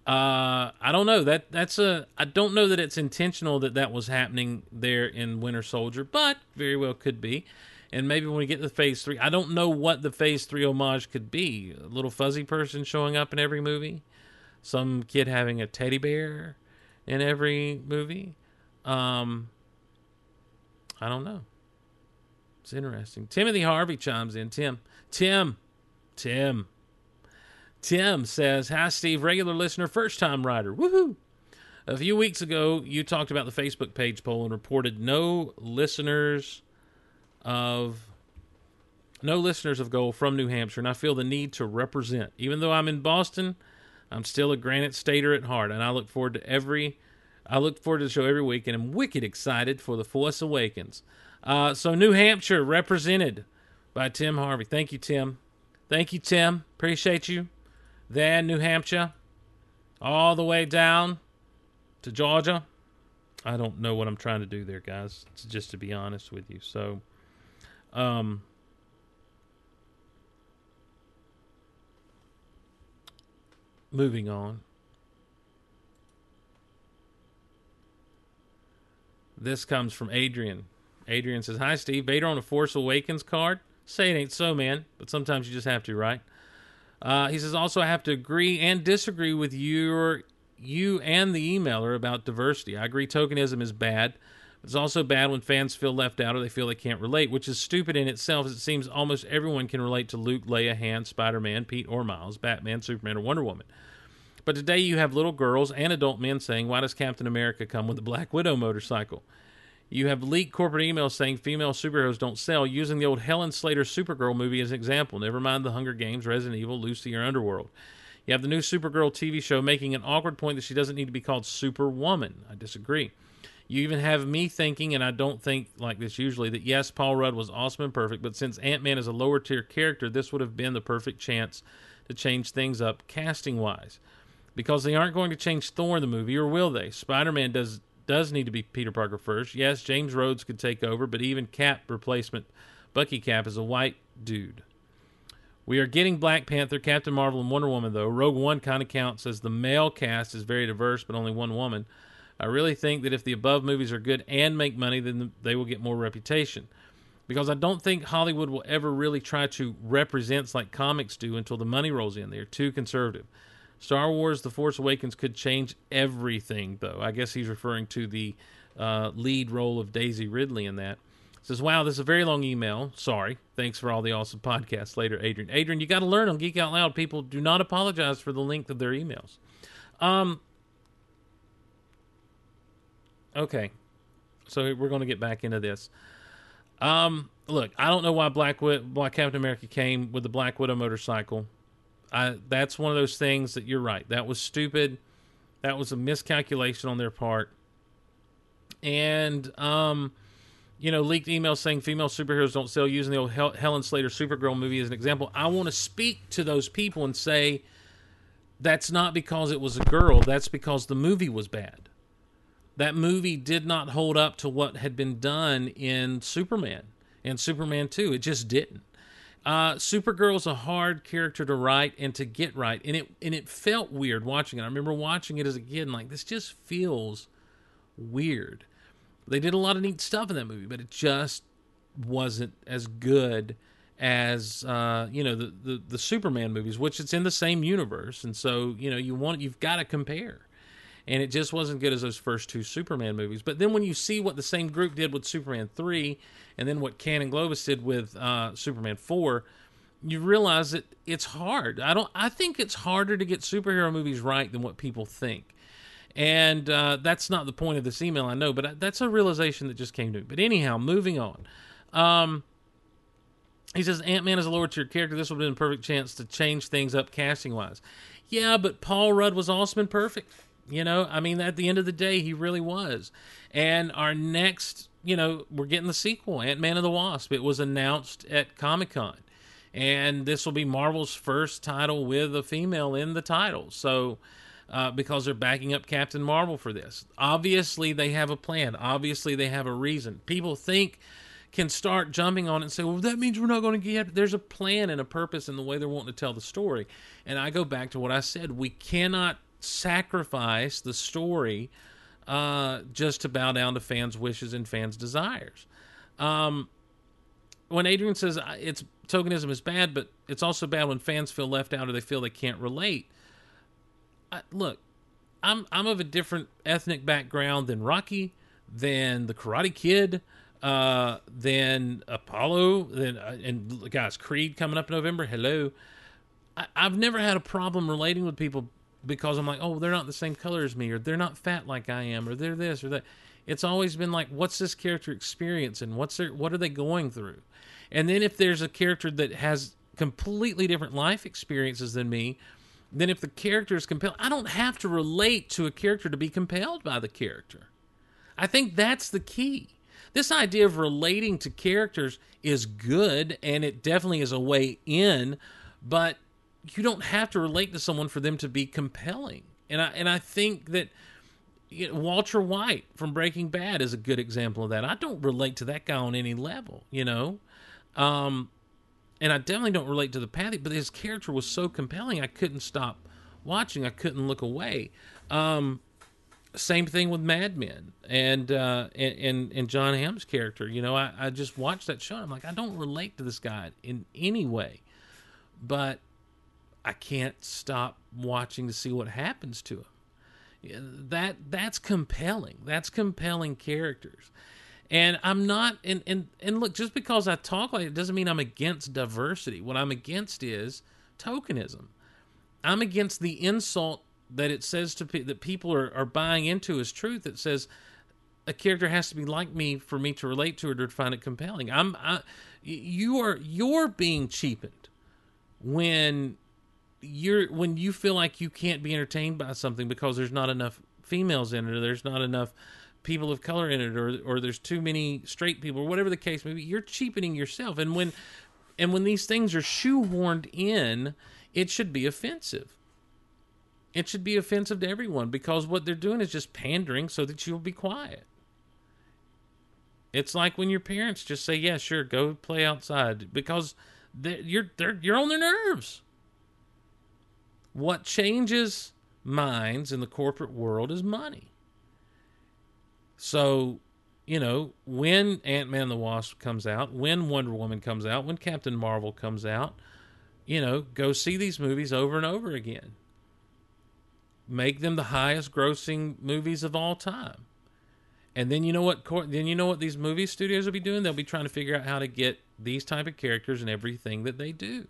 uh, I don't know that that's a I don't know that it's intentional that that was happening there in Winter Soldier, but very well could be. And maybe when we get to Phase Three, I don't know what the Phase Three homage could be. A little fuzzy person showing up in every movie, some kid having a teddy bear in every movie. Um, I don't know. It's interesting. Timothy Harvey chimes in. Tim, Tim, Tim, Tim says, "Hi, Steve, regular listener, first time writer. Woohoo!" A few weeks ago, you talked about the Facebook page poll and reported no listeners of no listeners of Gold from New Hampshire, and I feel the need to represent. Even though I'm in Boston, I'm still a Granite Stater at heart, and I look forward to every. I look forward to the show every week, and I'm wicked excited for the Force Awakens. Uh, so New Hampshire represented by Tim Harvey. Thank you, Tim. Thank you, Tim. Appreciate you. Then New Hampshire, all the way down to Georgia. I don't know what I'm trying to do there, guys. Just to be honest with you. So, um, moving on. This comes from Adrian. Adrian says, Hi, Steve. Vader on a Force Awakens card? Say it ain't so, man. But sometimes you just have to, right? Uh, he says, Also, I have to agree and disagree with your, you and the emailer about diversity. I agree tokenism is bad. It's also bad when fans feel left out or they feel they can't relate, which is stupid in itself. As it seems almost everyone can relate to Luke, Leia, Han, Spider Man, Pete, or Miles, Batman, Superman, or Wonder Woman. But today you have little girls and adult men saying, Why does Captain America come with a Black Widow motorcycle? You have leaked corporate emails saying female superheroes don't sell, using the old Helen Slater Supergirl movie as an example. Never mind the Hunger Games, Resident Evil, Lucy, or Underworld. You have the new Supergirl TV show making an awkward point that she doesn't need to be called Superwoman. I disagree. You even have me thinking, and I don't think like this usually, that yes, Paul Rudd was awesome and perfect, but since Ant Man is a lower tier character, this would have been the perfect chance to change things up casting wise. Because they aren't going to change Thor in the movie, or will they? Spider Man does does need to be Peter Parker first. Yes, James Rhodes could take over, but even Cap replacement Bucky Cap is a white dude. We are getting Black Panther, Captain Marvel, and Wonder Woman, though. Rogue One kind of counts as the male cast is very diverse, but only one woman. I really think that if the above movies are good and make money, then they will get more reputation. Because I don't think Hollywood will ever really try to represent like comics do until the money rolls in. They're too conservative. Star Wars The Force Awakens could change everything, though. I guess he's referring to the uh, lead role of Daisy Ridley in that. Says, wow, this is a very long email. Sorry. Thanks for all the awesome podcasts later, Adrian. Adrian, you got to learn on Geek Out Loud. People do not apologize for the length of their emails. Um, okay. So we're going to get back into this. Um, look, I don't know why Black, Black Captain America came with the Black Widow motorcycle. I, that's one of those things that you're right. That was stupid. That was a miscalculation on their part. And, um, you know, leaked emails saying female superheroes don't sell using the old Hel- Helen Slater Supergirl movie as an example. I want to speak to those people and say that's not because it was a girl, that's because the movie was bad. That movie did not hold up to what had been done in Superman and Superman 2. It just didn't. Uh, Supergirl's a hard character to write and to get right, and it and it felt weird watching it. I remember watching it as a kid, and like this just feels weird. They did a lot of neat stuff in that movie, but it just wasn't as good as uh, you know the, the the Superman movies, which it's in the same universe, and so you know you want you've got to compare. And it just wasn't good as those first two Superman movies. But then when you see what the same group did with Superman three, and then what Cannon Globus did with uh, Superman four, you realize that it's hard. I don't. I think it's harder to get superhero movies right than what people think. And uh, that's not the point of this email, I know, but that's a realization that just came to me. But anyhow, moving on. Um, he says Ant Man is a lower tier character. This would have been a perfect chance to change things up casting wise. Yeah, but Paul Rudd was awesome and perfect. You know, I mean, at the end of the day, he really was. And our next, you know, we're getting the sequel, Ant Man and the Wasp. It was announced at Comic Con. And this will be Marvel's first title with a female in the title. So, uh, because they're backing up Captain Marvel for this. Obviously, they have a plan. Obviously, they have a reason. People think can start jumping on it and say, well, that means we're not going to get. There's a plan and a purpose in the way they're wanting to tell the story. And I go back to what I said. We cannot sacrifice the story uh, just to bow down to fans' wishes and fans' desires. Um, when Adrian says it's tokenism is bad, but it's also bad when fans feel left out or they feel they can't relate. I, look, I'm I'm of a different ethnic background than Rocky, than the Karate Kid, uh, than Apollo, than uh, and guys Creed coming up in November. Hello, I, I've never had a problem relating with people because I'm like, oh, they're not the same color as me, or they're not fat like I am, or they're this or that. It's always been like, what's this character experience and what's their what are they going through? And then if there's a character that has completely different life experiences than me, then if the character is compelled, I don't have to relate to a character to be compelled by the character. I think that's the key. This idea of relating to characters is good, and it definitely is a way in, but you don't have to relate to someone for them to be compelling. And I and I think that you know, Walter White from Breaking Bad is a good example of that. I don't relate to that guy on any level, you know. Um, and I definitely don't relate to the Pathy, but his character was so compelling, I couldn't stop watching. I couldn't look away. Um, same thing with Mad Men and uh, and, and and Jon Hamm's character. You know, I, I just watched that show. And I'm like, I don't relate to this guy in any way, but I can't stop watching to see what happens to him. That that's compelling. That's compelling characters. And I'm not and, and and look, just because I talk like it doesn't mean I'm against diversity. What I'm against is tokenism. I'm against the insult that it says to that people are, are buying into as truth. It says a character has to be like me for me to relate to it or to find it compelling. I'm I, you are you're being cheapened when you're when you feel like you can't be entertained by something because there's not enough females in it or there's not enough people of color in it or or there's too many straight people or whatever the case may be you're cheapening yourself. And when and when these things are shoehorned in it should be offensive. It should be offensive to everyone because what they're doing is just pandering so that you'll be quiet. It's like when your parents just say yeah sure go play outside because they you're they're, you're on their nerves what changes minds in the corporate world is money. So, you know, when Ant Man the Wasp comes out, when Wonder Woman comes out, when Captain Marvel comes out, you know, go see these movies over and over again. Make them the highest grossing movies of all time. And then you know what then you know what these movie studios will be doing? They'll be trying to figure out how to get these type of characters in everything that they do.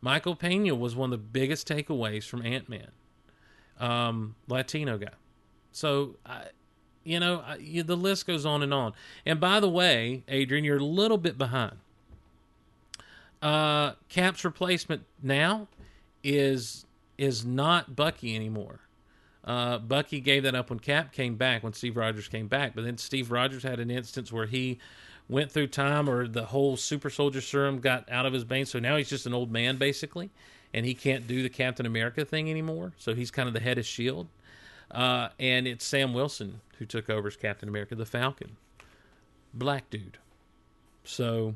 Michael Pena was one of the biggest takeaways from Ant Man, um, Latino guy. So, I, you know, I, you, the list goes on and on. And by the way, Adrian, you're a little bit behind. Uh, Cap's replacement now is is not Bucky anymore. Uh, Bucky gave that up when Cap came back, when Steve Rogers came back. But then Steve Rogers had an instance where he went through time, or the whole super soldier serum got out of his veins. So now he's just an old man, basically, and he can't do the Captain America thing anymore. So he's kind of the head of S.H.I.E.L.D. Uh, and it's Sam Wilson who took over as Captain America, the Falcon. Black dude. So,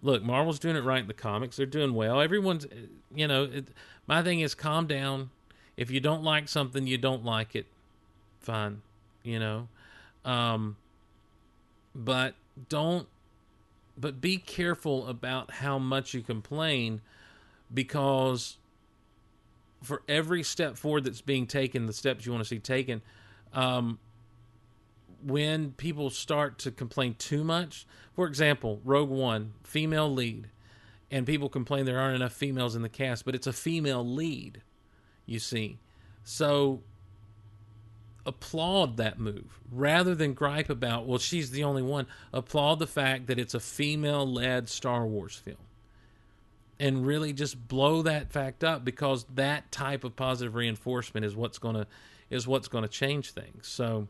look, Marvel's doing it right in the comics. They're doing well. Everyone's, you know, it, my thing is calm down. If you don't like something, you don't like it. Fine, you know. Um, but don't but be careful about how much you complain because for every step forward that's being taken the steps you want to see taken um, when people start to complain too much for example rogue one female lead and people complain there aren't enough females in the cast but it's a female lead you see. So applaud that move rather than gripe about well she's the only one. Applaud the fact that it's a female led star wars film. And really just blow that fact up because that type of positive reinforcement is what's going to is what's to change things. So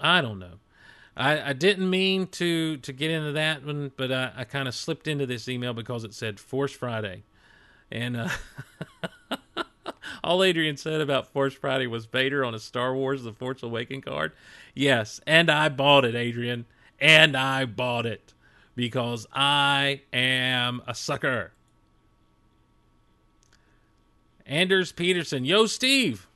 i don't know. I, I didn't mean to to get into that one but i, I kind of slipped into this email because it said force friday. And uh, all Adrian said about Force Friday was Vader on a Star Wars The Force Awakening card. Yes, and I bought it, Adrian. And I bought it because I am a sucker. Anders Peterson, yo, Steve,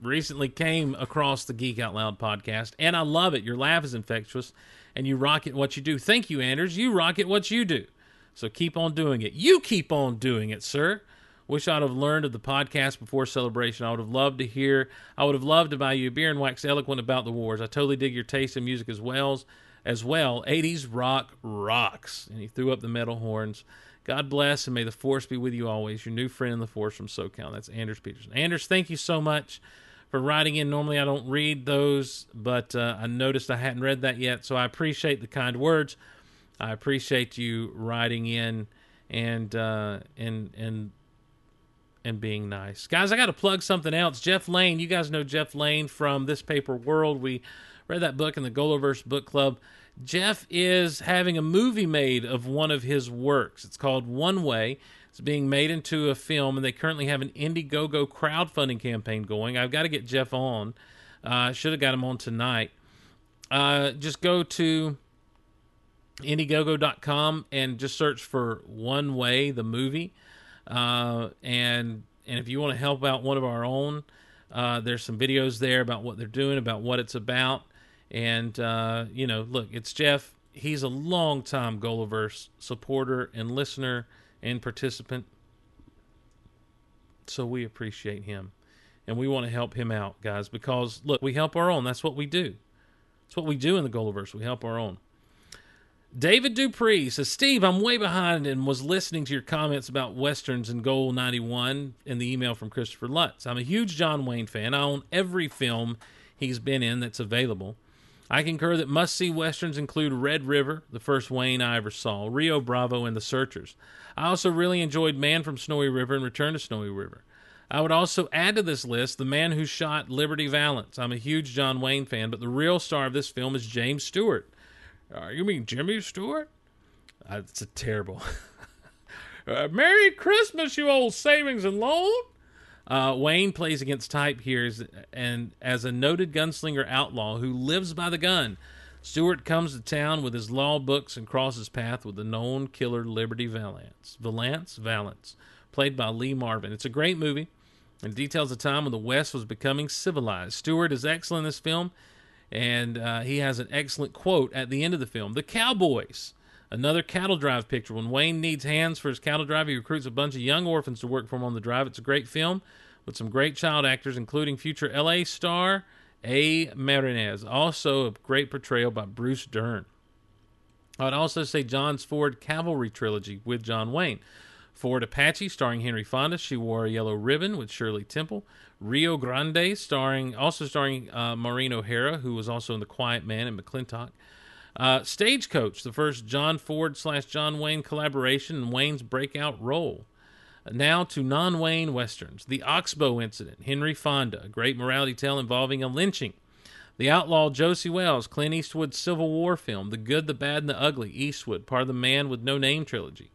recently came across the Geek Out Loud podcast, and I love it. Your laugh is infectious, and you rock it what you do. Thank you, Anders. You rock it what you do. So keep on doing it. You keep on doing it, sir. Wish I'd have learned of the podcast before celebration. I would have loved to hear. I would have loved to buy you a beer and wax eloquent about the wars. I totally dig your taste in music as well. As well, 80s rock rocks. And he threw up the metal horns. God bless and may the force be with you always. Your new friend in the force from SoCal. That's Anders Peterson. Anders, thank you so much for writing in. Normally I don't read those, but uh, I noticed I hadn't read that yet. So I appreciate the kind words. I appreciate you writing in and uh, and and and being nice. Guys, I got to plug something else. Jeff Lane, you guys know Jeff Lane from This Paper World. We read that book in the Goloverse Book Club. Jeff is having a movie made of one of his works. It's called One Way. It's being made into a film, and they currently have an Indiegogo crowdfunding campaign going. I've got to get Jeff on. Uh, should have got him on tonight. Uh, just go to Indiegogo.com and just search for One Way, the movie. Uh, and and if you want to help out one of our own, uh, there's some videos there about what they're doing, about what it's about. And, uh, you know, look, it's Jeff. He's a longtime Golaverse supporter and listener and participant. So we appreciate him. And we want to help him out, guys, because, look, we help our own. That's what we do. That's what we do in the Golaverse. We help our own. David Dupree says, Steve, I'm way behind and was listening to your comments about Westerns and Goal 91 in the email from Christopher Lutz. I'm a huge John Wayne fan. I own every film he's been in that's available. I concur that must see Westerns include Red River, the first Wayne I ever saw, Rio Bravo, and The Searchers. I also really enjoyed Man from Snowy River and Return to Snowy River. I would also add to this list The Man Who Shot Liberty Valance. I'm a huge John Wayne fan, but the real star of this film is James Stewart. Uh, you mean Jimmy Stewart? Uh, it's a terrible. uh, Merry Christmas, you old savings and loan. Uh, Wayne plays against type here, as, and as a noted gunslinger outlaw who lives by the gun, Stewart comes to town with his law books and crosses path with the known killer Liberty Valance. Valance? Valance. Played by Lee Marvin. It's a great movie and details a time when the West was becoming civilized. Stewart is excellent in this film, and uh, he has an excellent quote at the end of the film The Cowboys. Another cattle drive picture. When Wayne needs hands for his cattle drive, he recruits a bunch of young orphans to work for him on the drive. It's a great film with some great child actors, including future LA star A Martinez. Also, a great portrayal by Bruce Dern. I would also say John's Ford Cavalry trilogy with John Wayne. Fort Apache, starring Henry Fonda. She wore a yellow ribbon with Shirley Temple. Rio Grande, starring also starring uh, Maureen O'Hara, who was also in The Quiet Man and McLintock. Uh, Stagecoach, the first John Ford slash John Wayne collaboration and Wayne's breakout role. Now to non Wayne westerns. The Oxbow Incident, Henry Fonda, a great morality tale involving a lynching. The Outlaw Josey Wales, Clint Eastwood's Civil War film. The Good, the Bad, and the Ugly, Eastwood, part of the Man with No Name trilogy.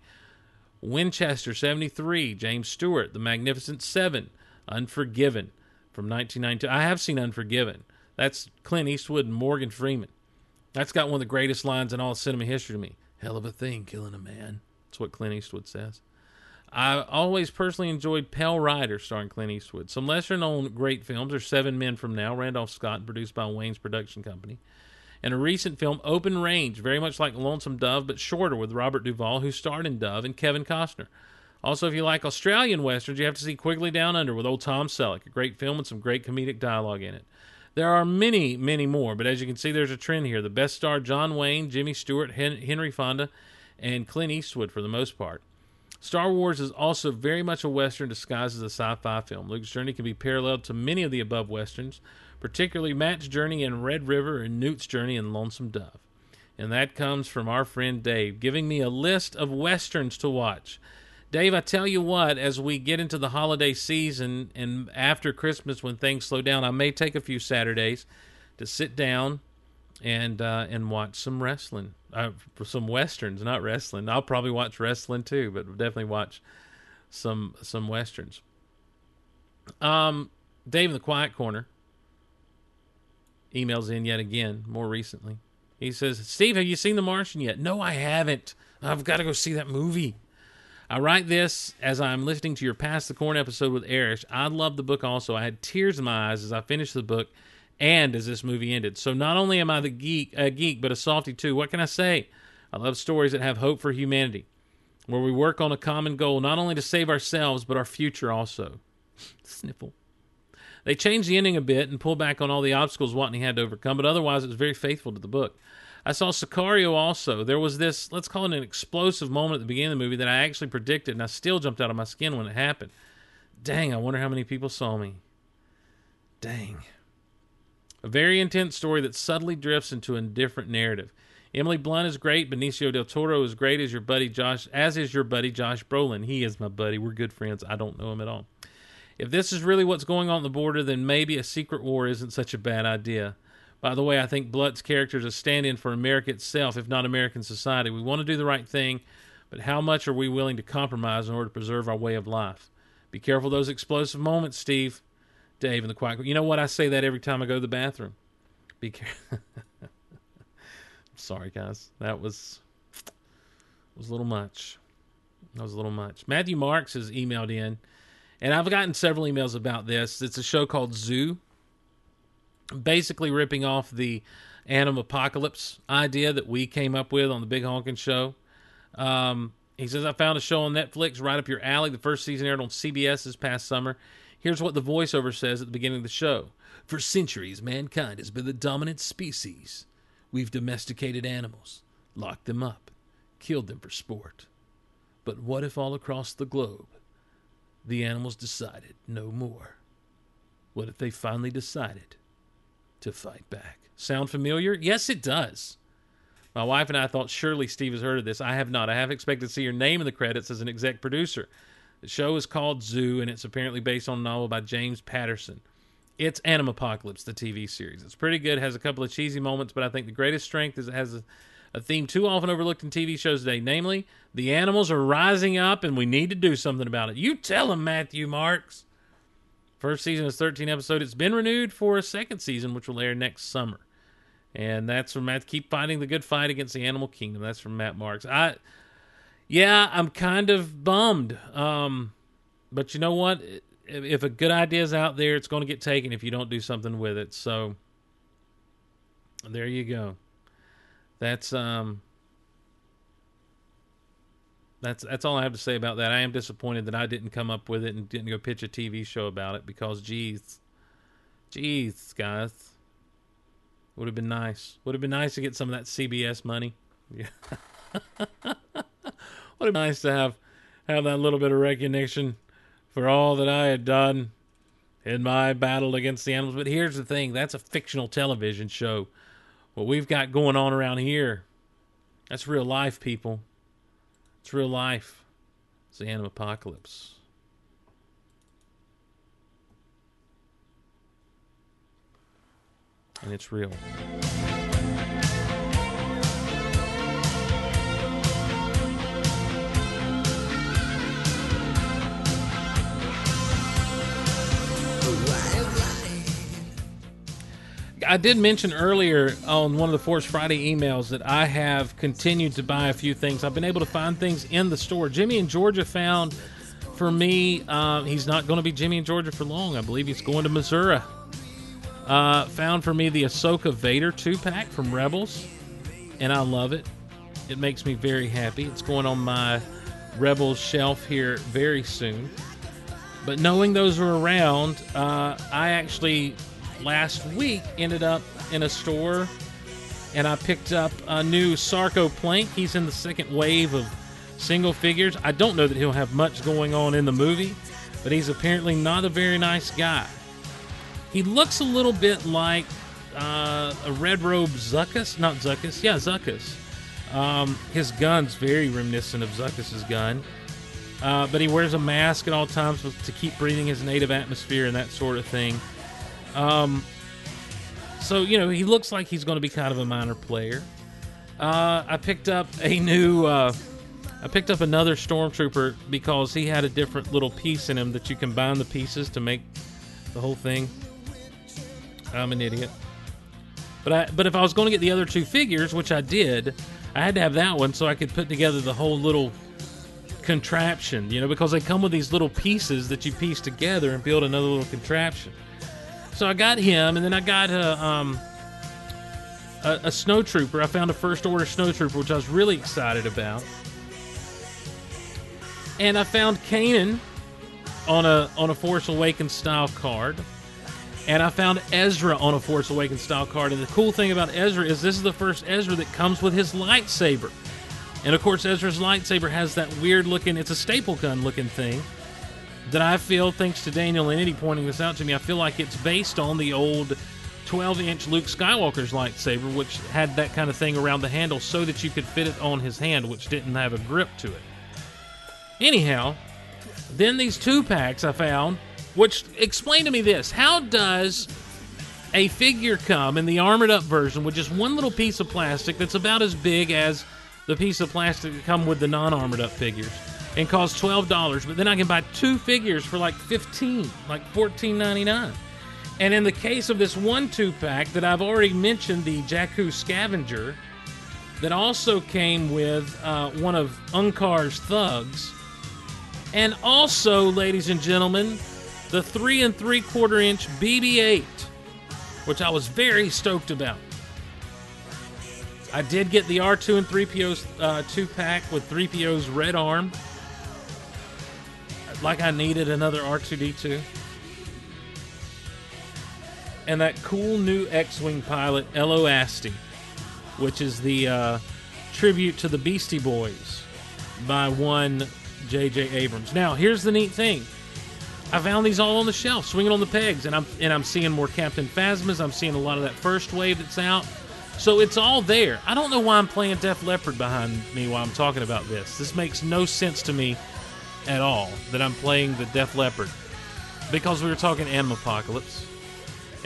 Winchester 73, James Stewart, The Magnificent Seven, Unforgiven from 1992. I have seen Unforgiven. That's Clint Eastwood and Morgan Freeman. That's got one of the greatest lines in all cinema history to me. Hell of a thing, killing a man. That's what Clint Eastwood says. I always personally enjoyed Pale Rider, starring Clint Eastwood. Some lesser known great films are Seven Men from Now, Randolph Scott, produced by Wayne's production company. And a recent film, Open Range, very much like Lonesome Dove, but shorter with Robert Duvall, who starred in Dove, and Kevin Costner. Also, if you like Australian westerns, you have to see Quigley Down Under with old Tom Selleck, a great film with some great comedic dialogue in it. There are many, many more, but as you can see, there's a trend here. The best star John Wayne, Jimmy Stewart, Hen- Henry Fonda, and Clint Eastwood for the most part. Star Wars is also very much a Western disguised as a sci fi film. Luke's journey can be paralleled to many of the above Westerns, particularly Matt's journey in Red River and Newt's journey in Lonesome Dove. And that comes from our friend Dave, giving me a list of Westerns to watch. Dave, I tell you what, as we get into the holiday season and after Christmas when things slow down, I may take a few Saturdays to sit down and uh, and watch some wrestling, uh, some westerns, not wrestling. I'll probably watch wrestling too, but definitely watch some some westerns. Um, Dave in the Quiet Corner emails in yet again more recently. He says, "Steve, have you seen The Martian yet?" No, I haven't. I've got to go see that movie. I write this as I'm listening to your Pass the Corn episode with Erish. I love the book also. I had tears in my eyes as I finished the book and as this movie ended. So not only am I the geek, a geek, but a softy too. What can I say? I love stories that have hope for humanity, where we work on a common goal, not only to save ourselves, but our future also. Sniffle. They changed the ending a bit and pulled back on all the obstacles Watney had to overcome, but otherwise it was very faithful to the book. I saw Sicario also. There was this, let's call it an explosive moment at the beginning of the movie that I actually predicted, and I still jumped out of my skin when it happened. Dang, I wonder how many people saw me. Dang. A very intense story that subtly drifts into a different narrative. Emily Blunt is great. Benicio del Toro is great as your buddy Josh, as is your buddy Josh Brolin. He is my buddy. We're good friends. I don't know him at all. If this is really what's going on at the border, then maybe a secret war isn't such a bad idea. By the way, I think Blunt's character is a stand in for America itself, if not American society. We want to do the right thing, but how much are we willing to compromise in order to preserve our way of life? Be careful those explosive moments, Steve. Dave and the quiet. You know what? I say that every time I go to the bathroom. Be careful. Sorry, guys. That was was a little much. That was a little much. Matthew Marks has emailed in, and I've gotten several emails about this. It's a show called Zoo, basically ripping off the Anim Apocalypse idea that we came up with on the Big Honkin' Show. Um, he says, I found a show on Netflix right up your alley. The first season aired on CBS this past summer. Here's what the voiceover says at the beginning of the show For centuries, mankind has been the dominant species. We've domesticated animals, locked them up, killed them for sport. But what if all across the globe, the animals decided no more? What if they finally decided to fight back? Sound familiar? Yes, it does. My wife and I thought surely Steve has heard of this. I have not. I have expected to see your name in the credits as an exec producer. The show is called Zoo, and it's apparently based on a novel by James Patterson. It's Anim Apocalypse, the TV series. It's pretty good, has a couple of cheesy moments, but I think the greatest strength is it has a, a theme too often overlooked in TV shows today. Namely, the animals are rising up, and we need to do something about it. You tell them, Matthew Marks. First season is 13 episodes. It's been renewed for a second season, which will air next summer. And that's from Matt. Keep fighting the good fight against the animal kingdom. That's from Matt Marks. I, yeah, I'm kind of bummed. Um, but you know what? If, if a good idea is out there, it's going to get taken if you don't do something with it. So there you go. That's um. That's that's all I have to say about that. I am disappointed that I didn't come up with it and didn't go pitch a TV show about it because, geez, geez, guys, would have been nice. Would have been nice to get some of that CBS money. Yeah. would have been nice to have have that little bit of recognition for all that I had done in my battle against the animals. But here's the thing: that's a fictional television show. What we've got going on around here, that's real life, people. It's real life. It's the anim apocalypse. And it's real. I did mention earlier on one of the Force Friday emails that I have continued to buy a few things. I've been able to find things in the store. Jimmy in Georgia found for me, uh, he's not going to be Jimmy in Georgia for long. I believe he's going to Missouri. Uh, found for me the Ahsoka Vader two pack from Rebels, and I love it. It makes me very happy. It's going on my Rebels shelf here very soon. But knowing those are around, uh, I actually last week ended up in a store and I picked up a new Sarco Plank. He's in the second wave of single figures. I don't know that he'll have much going on in the movie, but he's apparently not a very nice guy. He looks a little bit like uh, a red robe Zuckus, not Zuckus, yeah, Zuckus. Um, his gun's very reminiscent of Zuckus's gun. Uh, but he wears a mask at all times to keep breathing his native atmosphere and that sort of thing. Um, so you know he looks like he's going to be kind of a minor player. Uh, I picked up a new. Uh, I picked up another stormtrooper because he had a different little piece in him that you combine the pieces to make the whole thing. I'm an idiot. But I but if I was going to get the other two figures, which I did, I had to have that one so I could put together the whole little contraption, you know, because they come with these little pieces that you piece together and build another little contraption. So I got him, and then I got a um, a, a snow trooper. I found a first order snow trooper, which I was really excited about. And I found Kanan on a on a Force Awakens style card. And I found Ezra on a Force Awakens style card. And the cool thing about Ezra is this is the first Ezra that comes with his lightsaber. And of course, Ezra's lightsaber has that weird looking, it's a staple gun looking thing that I feel, thanks to Daniel Lennity pointing this out to me, I feel like it's based on the old 12 inch Luke Skywalker's lightsaber, which had that kind of thing around the handle so that you could fit it on his hand, which didn't have a grip to it. Anyhow, then these two packs I found, which explain to me this how does a figure come in the armored up version with just one little piece of plastic that's about as big as the piece of plastic that come with the non-armored up figures and costs $12 but then i can buy two figures for like 15 like $14.99 and in the case of this one two pack that i've already mentioned the jakku scavenger that also came with uh, one of unkar's thugs. And also ladies and gentlemen the three and three quarter inch bb8 which i was very stoked about. I did get the R2 and 3PO's uh, two pack with 3PO's red arm. Like I needed another R2D2. And that cool new X Wing pilot, Ello Asty, which is the uh, tribute to the Beastie Boys by one J.J. Abrams. Now, here's the neat thing. I found these all on the shelf, swinging on the pegs, and I'm and I'm seeing more Captain Phasmas. I'm seeing a lot of that first wave that's out. So it's all there. I don't know why I'm playing Def Leppard behind me while I'm talking about this. This makes no sense to me at all that I'm playing the Def Leppard because we were talking M Apocalypse,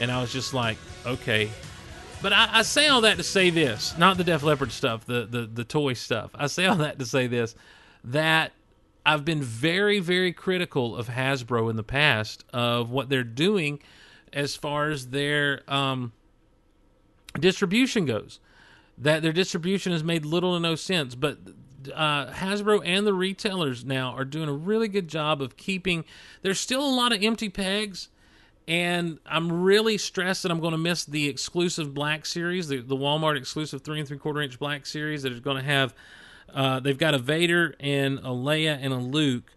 and I was just like, okay. But I, I say all that to say this, not the Def Leppard stuff, the, the the toy stuff. I say all that to say this, that I've been very very critical of Hasbro in the past of what they're doing as far as their um, distribution goes. That their distribution has made little to no sense, but uh, Hasbro and the retailers now are doing a really good job of keeping. There's still a lot of empty pegs, and I'm really stressed that I'm going to miss the exclusive Black series, the, the Walmart exclusive three and three quarter inch Black series that is going to have. Uh, they've got a Vader and a Leia and a Luke,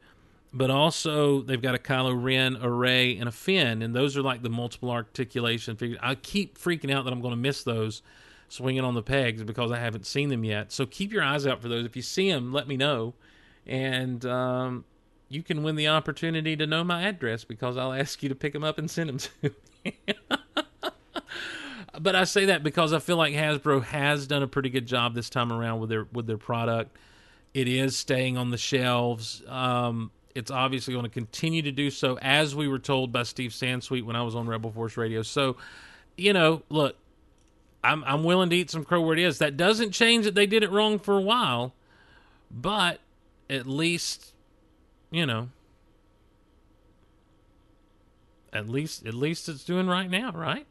but also they've got a Kylo Ren, a Rey, and a Finn, and those are like the multiple articulation figures. I keep freaking out that I'm going to miss those swinging on the pegs because I haven't seen them yet. So keep your eyes out for those. If you see them, let me know, and um, you can win the opportunity to know my address because I'll ask you to pick them up and send them to me. but I say that because I feel like Hasbro has done a pretty good job this time around with their with their product. It is staying on the shelves. Um, it's obviously going to continue to do so, as we were told by Steve Sansweet when I was on Rebel Force Radio. So, you know, look, I'm I'm willing to eat some crow where it is. That doesn't change that they did it wrong for a while, but at least, you know, at least at least it's doing right now, right?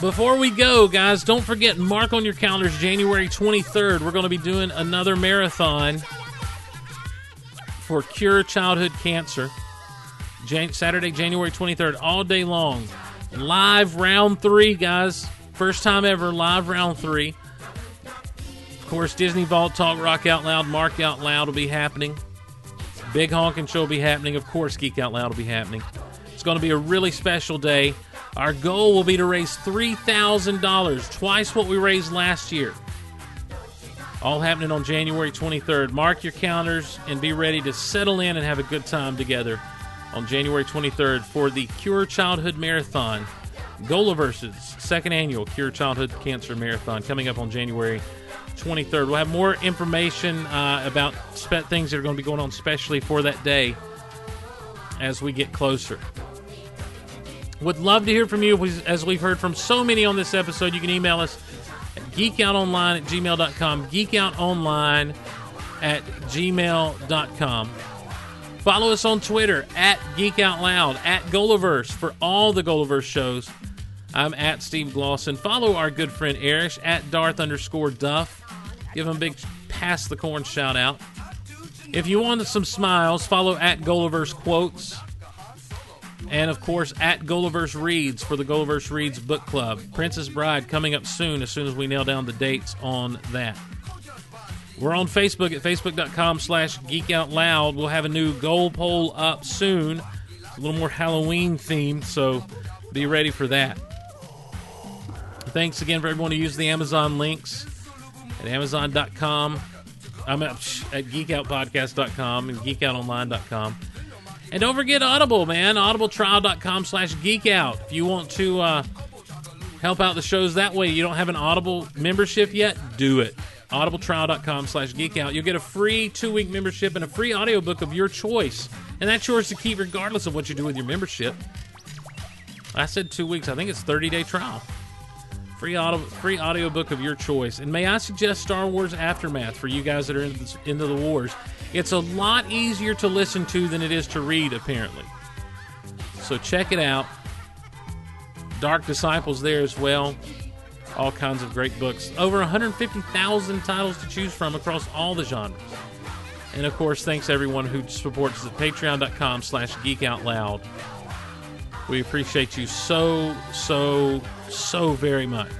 Before we go, guys, don't forget mark on your calendars January 23rd. We're going to be doing another marathon for Cure Childhood Cancer. Jan- Saturday, January 23rd, all day long. Live round three, guys. First time ever, live round three. Of course, Disney Vault Talk, Rock Out Loud, Mark Out Loud will be happening. Big Honkin' Show will be happening. Of course, Geek Out Loud will be happening. It's going to be a really special day. Our goal will be to raise $3,000, twice what we raised last year. All happening on January 23rd. Mark your calendars and be ready to settle in and have a good time together on January 23rd for the Cure Childhood Marathon. Golaverse's second annual Cure Childhood Cancer Marathon coming up on January 23rd. We'll have more information uh, about spe- things that are going to be going on specially for that day as we get closer. Would love to hear from you. As we've heard from so many on this episode, you can email us at geekoutonline at gmail.com. Geekoutonline at gmail.com. Follow us on Twitter at Geek Out Loud, at Golaverse for all the Golaverse shows. I'm at Steve Glosson. Follow our good friend Erish at Darth underscore Duff. Give him a big pass the corn shout out. If you want some smiles, follow at Golaverse Quotes. And of course, at Gulliver's Reads for the Gulliver's Reads Book Club. Princess Bride coming up soon as soon as we nail down the dates on that. We're on Facebook at facebook.com slash geekoutloud. We'll have a new goal poll up soon. A little more Halloween themed, so be ready for that. Thanks again for everyone who used the Amazon links at amazon.com. I'm at, at geekoutpodcast.com and geekoutonline.com. And don't forget Audible, man. Audibletrial.com slash geekout. If you want to uh, help out the shows that way, you don't have an Audible membership yet, do it. Audibletrial.com slash geekout. You'll get a free two week membership and a free audiobook of your choice And that's yours to keep regardless of what you do with your membership. I said two weeks. I think it's 30 day trial. Free audio, free audiobook of your choice. And may I suggest Star Wars Aftermath for you guys that are into, into the wars? It's a lot easier to listen to than it is to read, apparently. So check it out. Dark Disciples there as well all kinds of great books. Over 150,000 titles to choose from across all the genres. And of course, thanks everyone who supports the at patreon.com slash geekoutloud. We appreciate you so, so, so very much.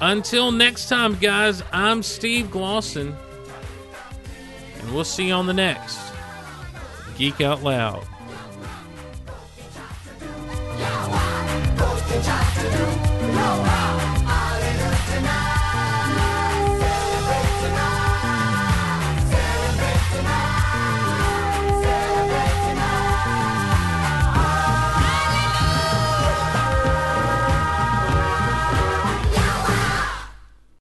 Until next time, guys, I'm Steve Glosson, and we'll see you on the next Geek Out Loud.